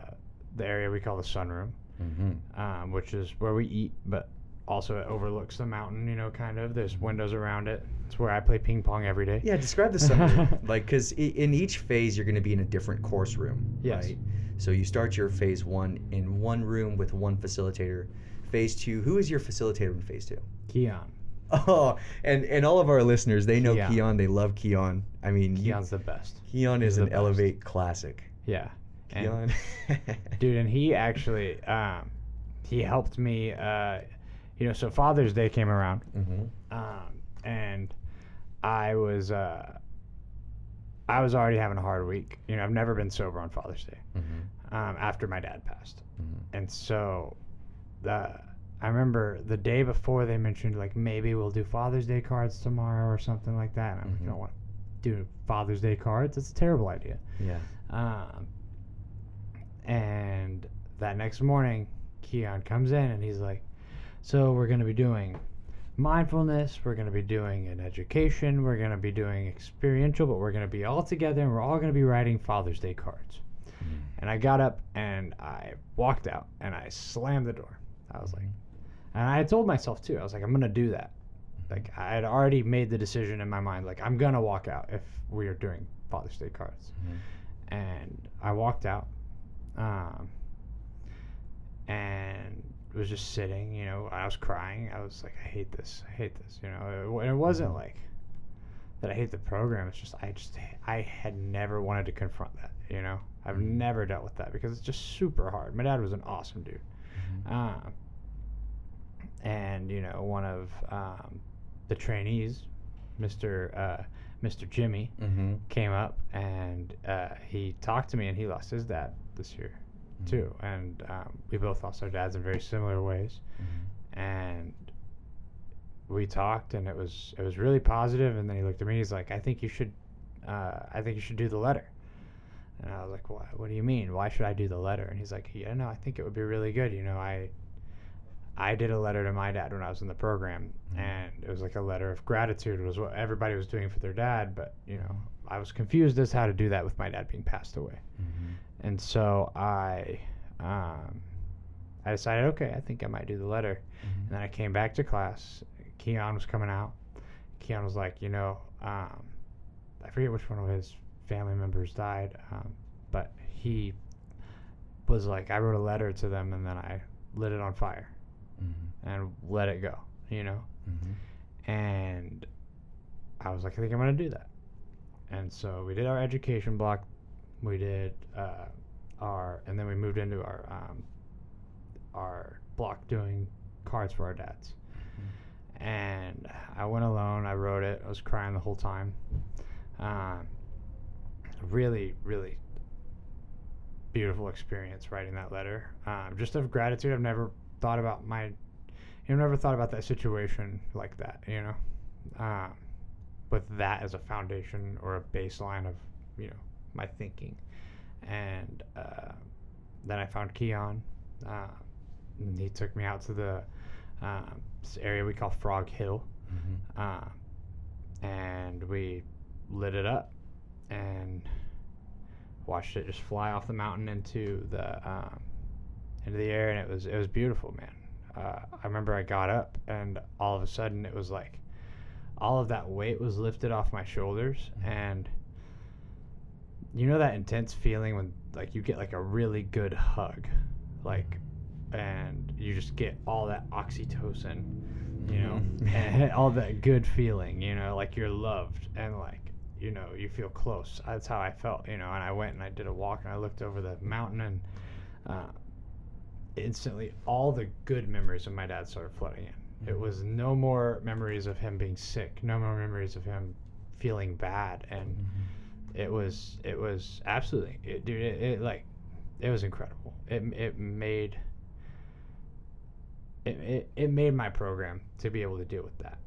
the area we call the sunroom, Mhm. um, which is where we eat, but also it overlooks the mountain, you know, kind of. There's windows around it. It's where I play ping pong every day. Yeah, describe the sunroom. [LAUGHS] like, because in each phase, you're going to be in a different course room, Yes. right? So you start your phase one in one room with one facilitator. Phase two, who is your facilitator in phase two? Keon. [LAUGHS] Oh, and and all of our listeners, they know Keon. Keon. They love Keon. I mean, you- Keon's the best. Keon he's is an best. Elevate classic. Yeah. And- Keon. [LAUGHS] [LAUGHS] dude and he actually um he helped me uh you know so father's day came around hmm um and i was uh i was already having a hard week you know i've never been sober on father's day hmm um after my dad passed hmm and so the i remember the day before they mentioned like maybe we'll do father's day cards tomorrow or something like that and i'm like i Mhm. don't want to do father's day cards it's a terrible idea Yeah. um, and that next morning, Keon comes in and he's like, So we're going to be doing mindfulness, we're going to be doing an education, we're going to be doing experiential, but we're going to be all together and we're all going to be writing Father's Day cards. And I got up and I walked out and I slammed the door. I was like, and I had told myself too, I was like, I'm going to do that. Like, I had already made the decision in my mind, like, I'm going to walk out if we are doing Father's Day cards Mhm. and I walked out, um, and was just sitting. You know, I was crying. I was like, I hate this. I hate this. You know, it, it wasn't Mhm. like that. I hate the program. It's just I just I had never wanted to confront that. You know, I've Mhm. never dealt with that because it's just super hard. My dad was an awesome dude. Mhm. Um, and you know, one of um, the trainees, Mister uh, Mister Jimmy, Mhm. came up and uh, he talked to me and he lost his dad this year too. And um, we both lost our dads in very similar ways. Mhm. and we talked and it was it was really positive. And then he looked at me and he's like i think you should uh, i think you should do the letter. And i was like what, what do you mean? Why should i do the letter? And he's like yeah no i think it would be really good. You know i i did a letter to my dad when i was in the program Mhm. and it was like a letter of gratitude was what everybody was doing for their dad but you know i was confused as how to do that with my dad being passed away Mhm. and so I, um, I decided, okay, I think I might do the letter. And Mhm. then I came back to class. Keon was coming out. Keon was like, you know, um, I forget which one of his family members died, um, but he was like, I wrote a letter to them and then I lit it on fire Mhm. and let it go, you know? Mhm. And I was like, I think I'm going to do that. And so we did our education block. We did uh, our, and then we moved into our um, our block doing cards for our dads. And I went alone. I wrote it. I was crying the whole time. Um, really, really beautiful experience writing that letter. Um, just of gratitude. I've never thought about my, you know, never thought about that situation like that. You know, um, with that as a foundation or a baseline of you know my thinking, and uh, then I found Keon. Uh, and he took me out to the um, area we call Frog Hill, Mhm. uh, and we lit it up and watched it just fly off the mountain into the um, into the air, and it was it was beautiful, man. Uh, I remember I got up, and all of a sudden it was like all of that weight was lifted off my shoulders, Mhm. and you know that intense feeling when like you get like a really good hug, like, and you just get all that oxytocin, you know, Mhm. and [LAUGHS] all that good feeling, you know, like you're loved and like you know you feel close. That's how I felt, you know. And I went and I did a walk and I looked over the mountain and uh, instantly all the good memories of my dad started flooding in. It Mhm. was no more memories of him being sick, no more memories of him feeling bad, and Mhm. it was it was absolutely it, dude. It, it like it was incredible. It it made it, it it made my program to be able to deal with that.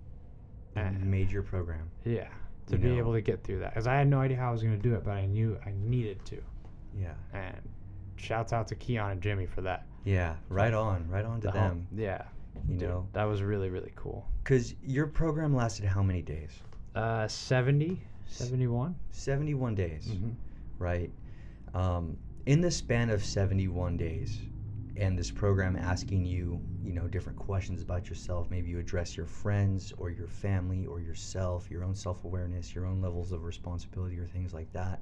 And- Major program. yeah, to You be know. able to get through that because I had no idea how I was going to do it, but I knew I needed to. Yeah. And shouts out to Keon and Jimmy for that. Yeah. Right on. Right on to The them. yeah, You dude, know, that was really really cool. because your program lasted how many days? Uh, 70, 71. 71 days. Mhm. right? Um, in the span of 71 days, and this program asking you, you know, different questions about yourself, maybe you address your friends or your family or yourself, your own self awareness, your own levels of responsibility, or things like that.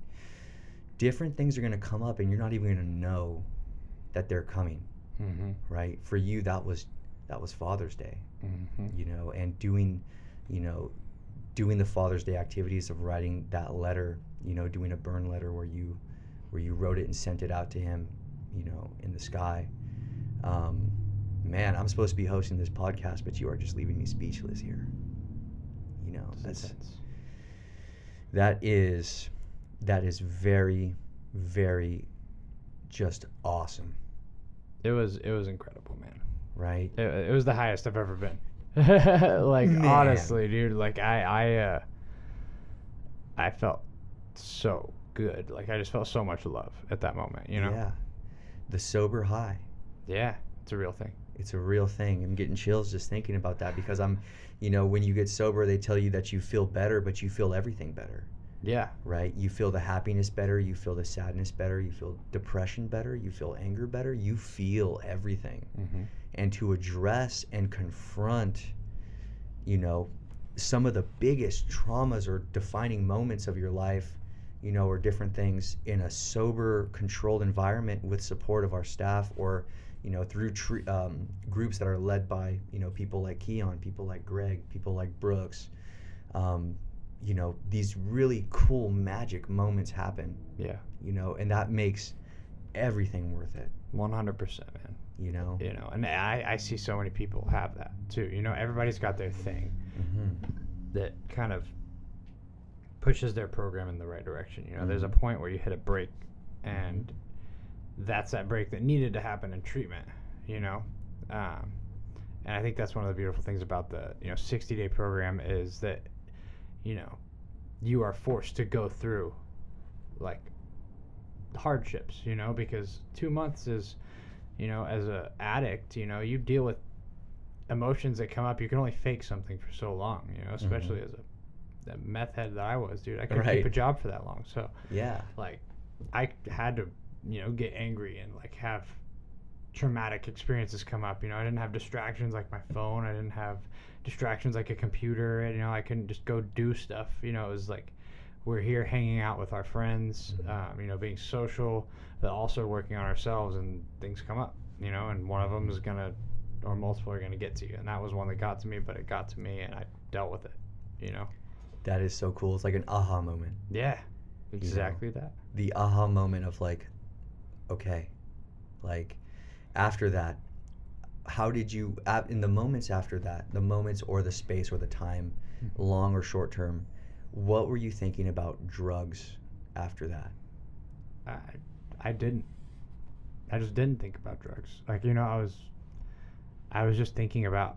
Different things are going to come up, and you're not even going to know that they're coming, Mhm. right? For you, that was that was Father's Day, Mhm. you know, and doing, you know, doing the Father's Day activities of writing that letter, you know, doing a burn letter where you where you wrote it and sent it out to him, you know, in the sky. Um, man, I'm supposed to be hosting this podcast, but you are just leaving me speechless here. You know, that's intense. that is that is very, very just awesome, It was it was incredible, man. right? It, it was the highest I've ever been. [LAUGHS] like Man. honestly, dude. Like I I uh, I felt so good. Like I just felt so much love at that moment. You know. Yeah. The sober high. Yeah, it's a real thing. It's a real thing. I'm getting chills just thinking about that because I'm, you know, when you get sober, they tell you that you feel better, but you feel everything better, Yeah. right? You feel the happiness better, you feel the sadness better, you feel depression better, you feel anger better, you feel everything. Mm-hmm. And to address and confront, you know, some of the biggest traumas or defining moments of your life, you know, or different things in a sober, controlled environment with support of our staff or, you know, through um, groups that are led by, you know, people like Keon, people like Greg, people like Brooks. Um, you know, these really cool magic moments happen, Yeah. you know, and that makes everything worth it, One hundred percent, man. you know? You know, and I I see so many people have that too. You know, everybody's got their thing hmm that kind of pushes their program in the right direction. You know, there's a Mhm. point where you hit a break, and that's that break that needed to happen in treatment. You know, um, and I think that's one of the beautiful things about the you know 60 day program is that you know you are forced to go through like hardships. You know, because two months is you know as a addict, you know, you deal with emotions that come up. You can only fake something for so long. You know, especially mm-hmm. as a the meth head that I was, dude. I couldn't keep a job for that long. So Yeah. like I had to, you know, get angry and like have traumatic experiences come up. You know, I didn't have distractions like my phone. I didn't have distractions like a computer. And, you know, I couldn't just go do stuff. You know, it was like we're here hanging out with our friends, Mhm. um, you know, being social, but also working on ourselves and things come up, you know, and one of them is to, or multiple are to get to you. And that was one that got to me, but it got to me and I dealt with it, you know? That is so cool. It's like an aha moment. Yeah, exactly that. The aha moment of like, okay, like after that, how did you, in the moments after that, the moments or the space or the time, Mhm. long or short term, what were you thinking about drugs after that? I I didn't. I just didn't think about drugs. Like you know, I was I was just thinking about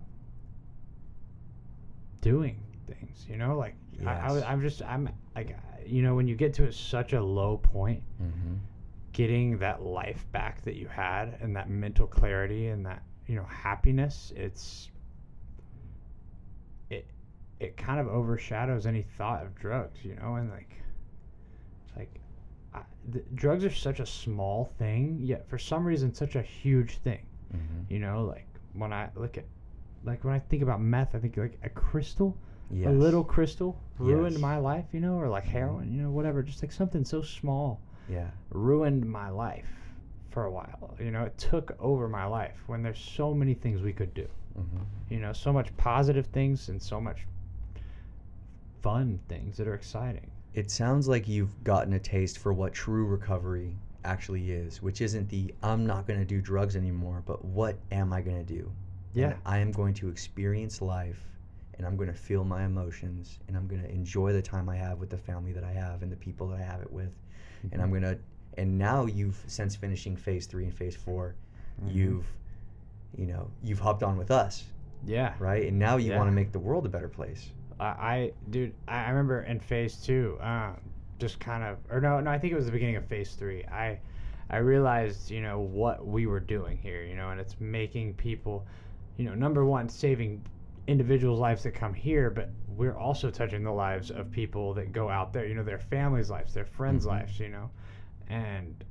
doing things. You know, like I, I was, I'm just I'm like you know when you get to such a low point, Mm-hmm. getting that life back that you had and that mental clarity and that you know happiness. It's it it kind of overshadows any thought of drugs. You know, and like like I, the, drugs are such a small thing, yet for some reason such a huge thing. Mm-hmm. You know, like when I look at, like when I think about meth, I think like a crystal, Yes. a little crystal ruined Yes. my life. You know, or like heroin, you know, whatever, just like something so small Yeah. ruined my life for a while. You know, it took over my life when there's so many things we could do. Mm-hmm. You know, so much positive things and so much fun things that are exciting. It sounds like you've gotten a taste for what true recovery actually is, which isn't the I'm not going to do drugs anymore, but what am I going to do? And Yeah. I am going to experience life and I'm going to feel my emotions and I'm going to enjoy the time I have with the family that I have and the people that I have it with. And I'm going to, and now you've, since finishing phase three and phase 4 Mhm. you've, you know, you've hopped on with us, Yeah. right? And now you Yeah. want to make the world a better place. I, I dude, I, remember in phase two, um, just kind of, or no, no, I think it was the beginning of phase three. I, I realized, you know, what we were doing here, you know, and it's making people, you know, number one, saving individuals' lives that come here, but we're also touching the lives of people that go out there, you know, their families' lives, their friends' Mhm. lives, you know, and,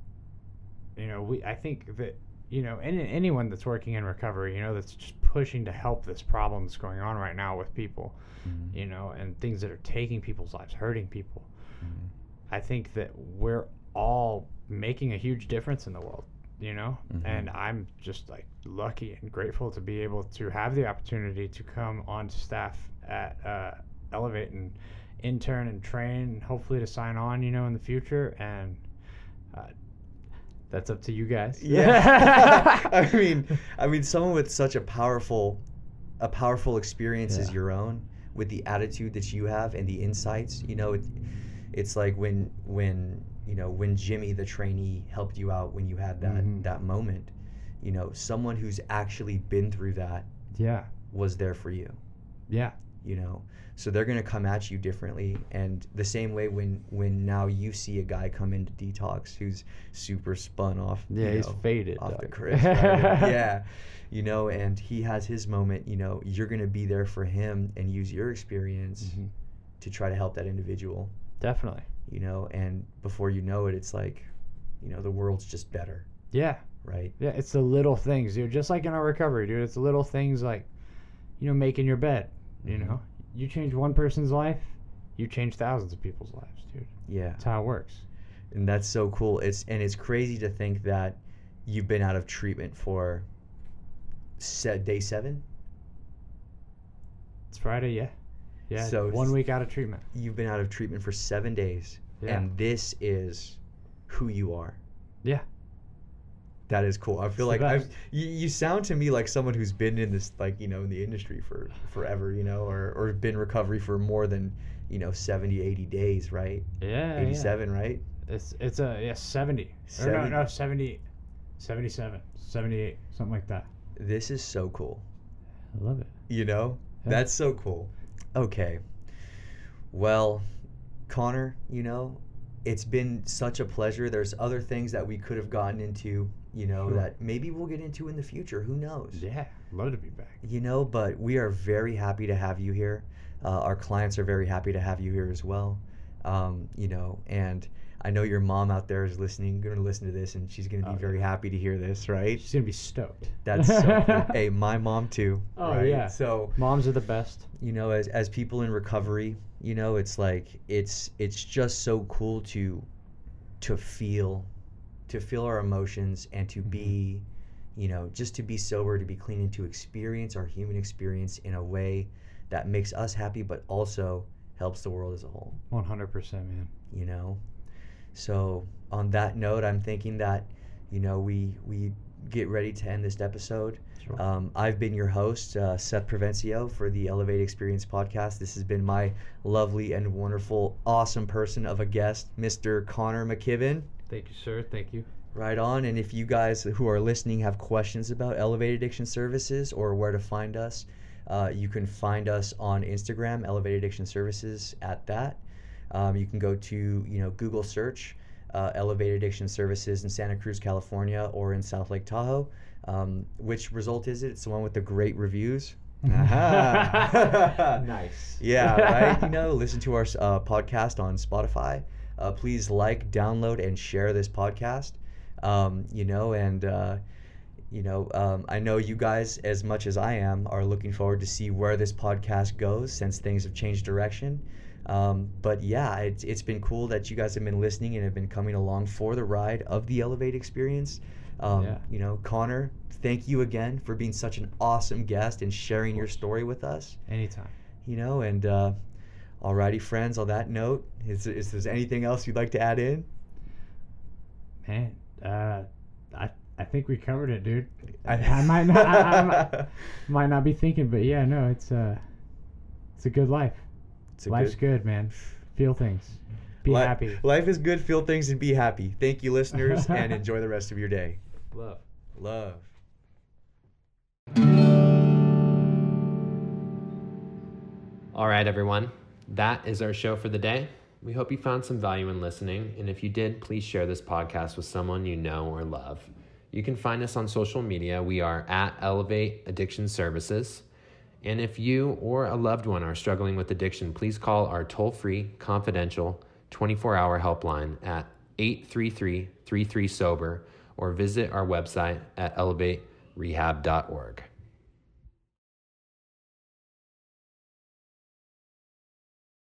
you know, we, I think that, you know, any, anyone that's working in recovery, you know, that's just pushing to help this problem that's going on right now with people Mhm. you know, and things that are taking people's lives, hurting people. Mhm. I think that we're all making a huge difference in the world, you know, Mhm. and I'm just like lucky and grateful to be able to have the opportunity to come on to staff at uh, Elevate and intern and train, and hopefully to sign on, you know, in the future. And Uh, that's up to you guys. Yeah. [LAUGHS] [LAUGHS] I mean, I mean, someone with such a powerful, a powerful experience as your own, with the attitude that you have and the insights. You know, it, it's like when when you know when Jimmy, the trainee, helped you out when you had that Mhm. that moment. You know, someone who's actually been through that yeah. was there for you. Yeah. You know so they're going to come at you differently and the same way when when now you see a guy come into detox who's super spun off Yeah, he's know, faded. off the. Chris right? [LAUGHS] yeah you know and he has his moment you know you're going to be there for him and use your experience Mhm. to try to help that individual Definitely. you know and before you know it it's like you know the world's just better Yeah. right Yeah, it's the little things, dude. Just like in our recovery, dude. It's the little things like, you know, making your bed. You Mhm. know, you change one person's life, you change thousands of people's lives, dude. yeah That's how it works. and that's so cool it's and it's crazy to think that you've been out of treatment for set day seven It's Friday, yeah. Yeah. So one week out of treatment. you've been out of treatment for seven days Yeah. and this is who you are Yeah. That is cool i feel It's like i you, you sound to me like someone who's been in this like you know in the industry for forever you know or or been recovery for more than you know 70 80 days right Yeah. 87 right It's it's a yeah seventy. Or no 70. no 70, 77, 78, something like that. this is so cool I love it. You know? Yeah. That's so cool. Okay. Well, Connor, you know, it's been such a pleasure. There's other things that we could have gotten into, you know, Sure. that maybe we'll get into in the future. Who knows? Yeah. Love to be back. You know, but we are very happy to have you here. Uh, our clients are very happy to have you here as well. Um, you know, and I know your mom out there is listening, going to listen to this, and she's going to be Oh, very happy to hear this, right? She's gonna be stoked. That's so cool. [LAUGHS] Hey, my mom too. Oh, right? yeah. So Moms are the best. you know as as people in recovery you know it's like it's it's just so cool to to feel to feel our emotions and to be you know just to be sober to be clean and to experience our human experience in a way that makes us happy but also helps the world as a whole One hundred percent, man. you know so on that note i'm thinking that you know we we get ready to end this episode Sure. um, I've been your host, uh, Seth Provencio, for the Elevate Experience podcast. This has been my lovely and wonderful, awesome person of a guest, Mr. Connor McKibben. Thank you, sir. Thank you. Right on. And if you guys who are listening have questions about Elevate Addiction Services or where to find us, uh, you can find us on Instagram, Elevate Addiction Services, at that. Um, you can go to you know Google search uh, Elevate Addiction Services in Santa Cruz, California, or in South Lake Tahoe. Um, which result is it? It's the one with the great reviews. [LAUGHS] [LAUGHS] Nice. Yeah, right. [LAUGHS] You know, listen to our uh, podcast on Spotify. Uh, please like, download, and share this podcast. Um, you know, and uh, you know, um, I know you guys, as much as I am, are looking forward to see where this podcast goes since things have changed direction. Um, but yeah, it's, it's been cool that you guys have been listening and have been coming along for the ride of the Elevate experience. Um, Yeah. You know, Connor, thank you again for being such an awesome guest and sharing your story with us Anytime. you know and uh alrighty friends on that note is, is there anything else you'd like to add in Man, uh, I I think we covered it, dude. I, [LAUGHS] I- I might not I, I might, might not be thinking, but yeah, no, it's uh, it's a good life. It's a Life's good. man. Feel things. Be Li- happy. life is good feel things and be happy thank you listeners and [LAUGHS] enjoy the rest of your day Love. love All right, everyone. That is our show for the day. We hope you found some value in listening. And if you did, please share this podcast with someone you know or love. You can find us on social media. We are at Elevate Addiction Services. And if you or a loved one are struggling with addiction, please call our toll free, confidential, 24 hour helpline at 833 33 Sober or visit our website at elevaterehab.org.